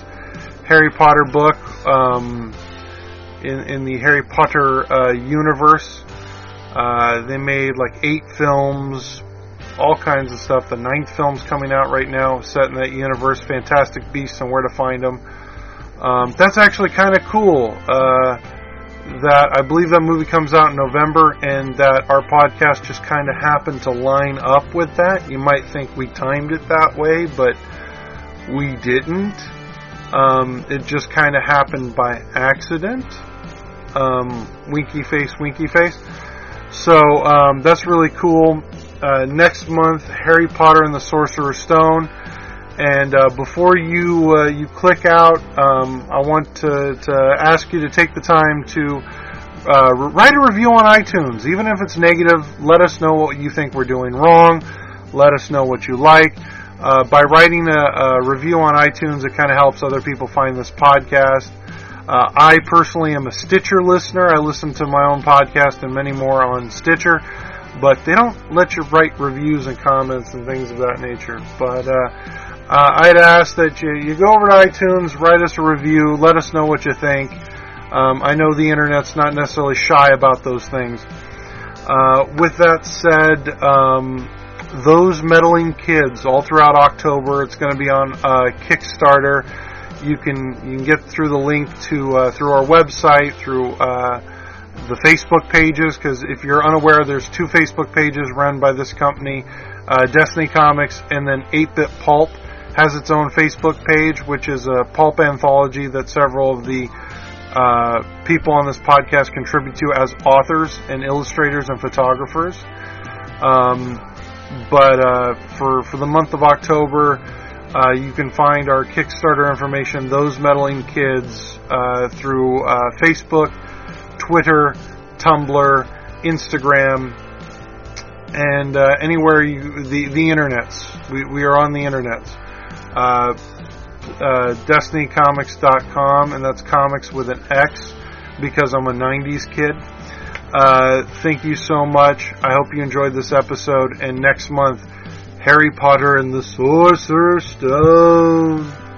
Harry Potter book um, in in the Harry Potter uh, universe. Uh, they made like eight films, all kinds of stuff. The ninth film's coming out right now, set in that universe. Fantastic Beasts and Where to Find Them. Um, that's actually kind of cool. Uh, that I believe that movie comes out in November, and that our podcast just kind of happened to line up with that. You might think we timed it that way, but we didn't. Um, it just kind of happened by accident. Um, winky face, winky face. So um, that's really cool. Uh, next month, Harry Potter and the Sorcerer's Stone. And uh, before you uh, you click out, um, I want to, to ask you to take the time to uh, write a review on iTunes, even if it's negative. Let us know what you think we're doing wrong. Let us know what you like. Uh, by writing a, a, review on iTunes, it kind of helps other people find this podcast. Uh, I personally am a Stitcher listener. I listen to my own podcast and many more on Stitcher, but they don't let you write reviews and comments and things of that nature. But uh, uh, I'd ask that you, you go over to iTunes, write us a review, let us know what you think. Um, I know the internet's not necessarily shy about those things. Uh, with that said, um, those meddling kids all throughout October. It's going to be on uh, Kickstarter. You can you can get through the link to uh, through our website through uh, the Facebook pages because if you're unaware, there's two Facebook pages run by this company, uh, Destiny Comix and then 8-Bit Pulp. has its own Facebook page, which is a pulp anthology that several of the uh, people on this podcast contribute to as authors and illustrators and photographers. Um, but uh, for for the month of October, uh, you can find our Kickstarter information, Those Meddling Kids, uh, through uh, Facebook, Twitter, Tumblr, Instagram, and uh, anywhere you the the internets. We we are on the internets. Uh, DestinyComix.com, and that's comics with an X because I'm a '90s kid. Uh, thank you so much. I hope you enjoyed this episode. And next month, Harry Potter and the Sorcerer's Stone.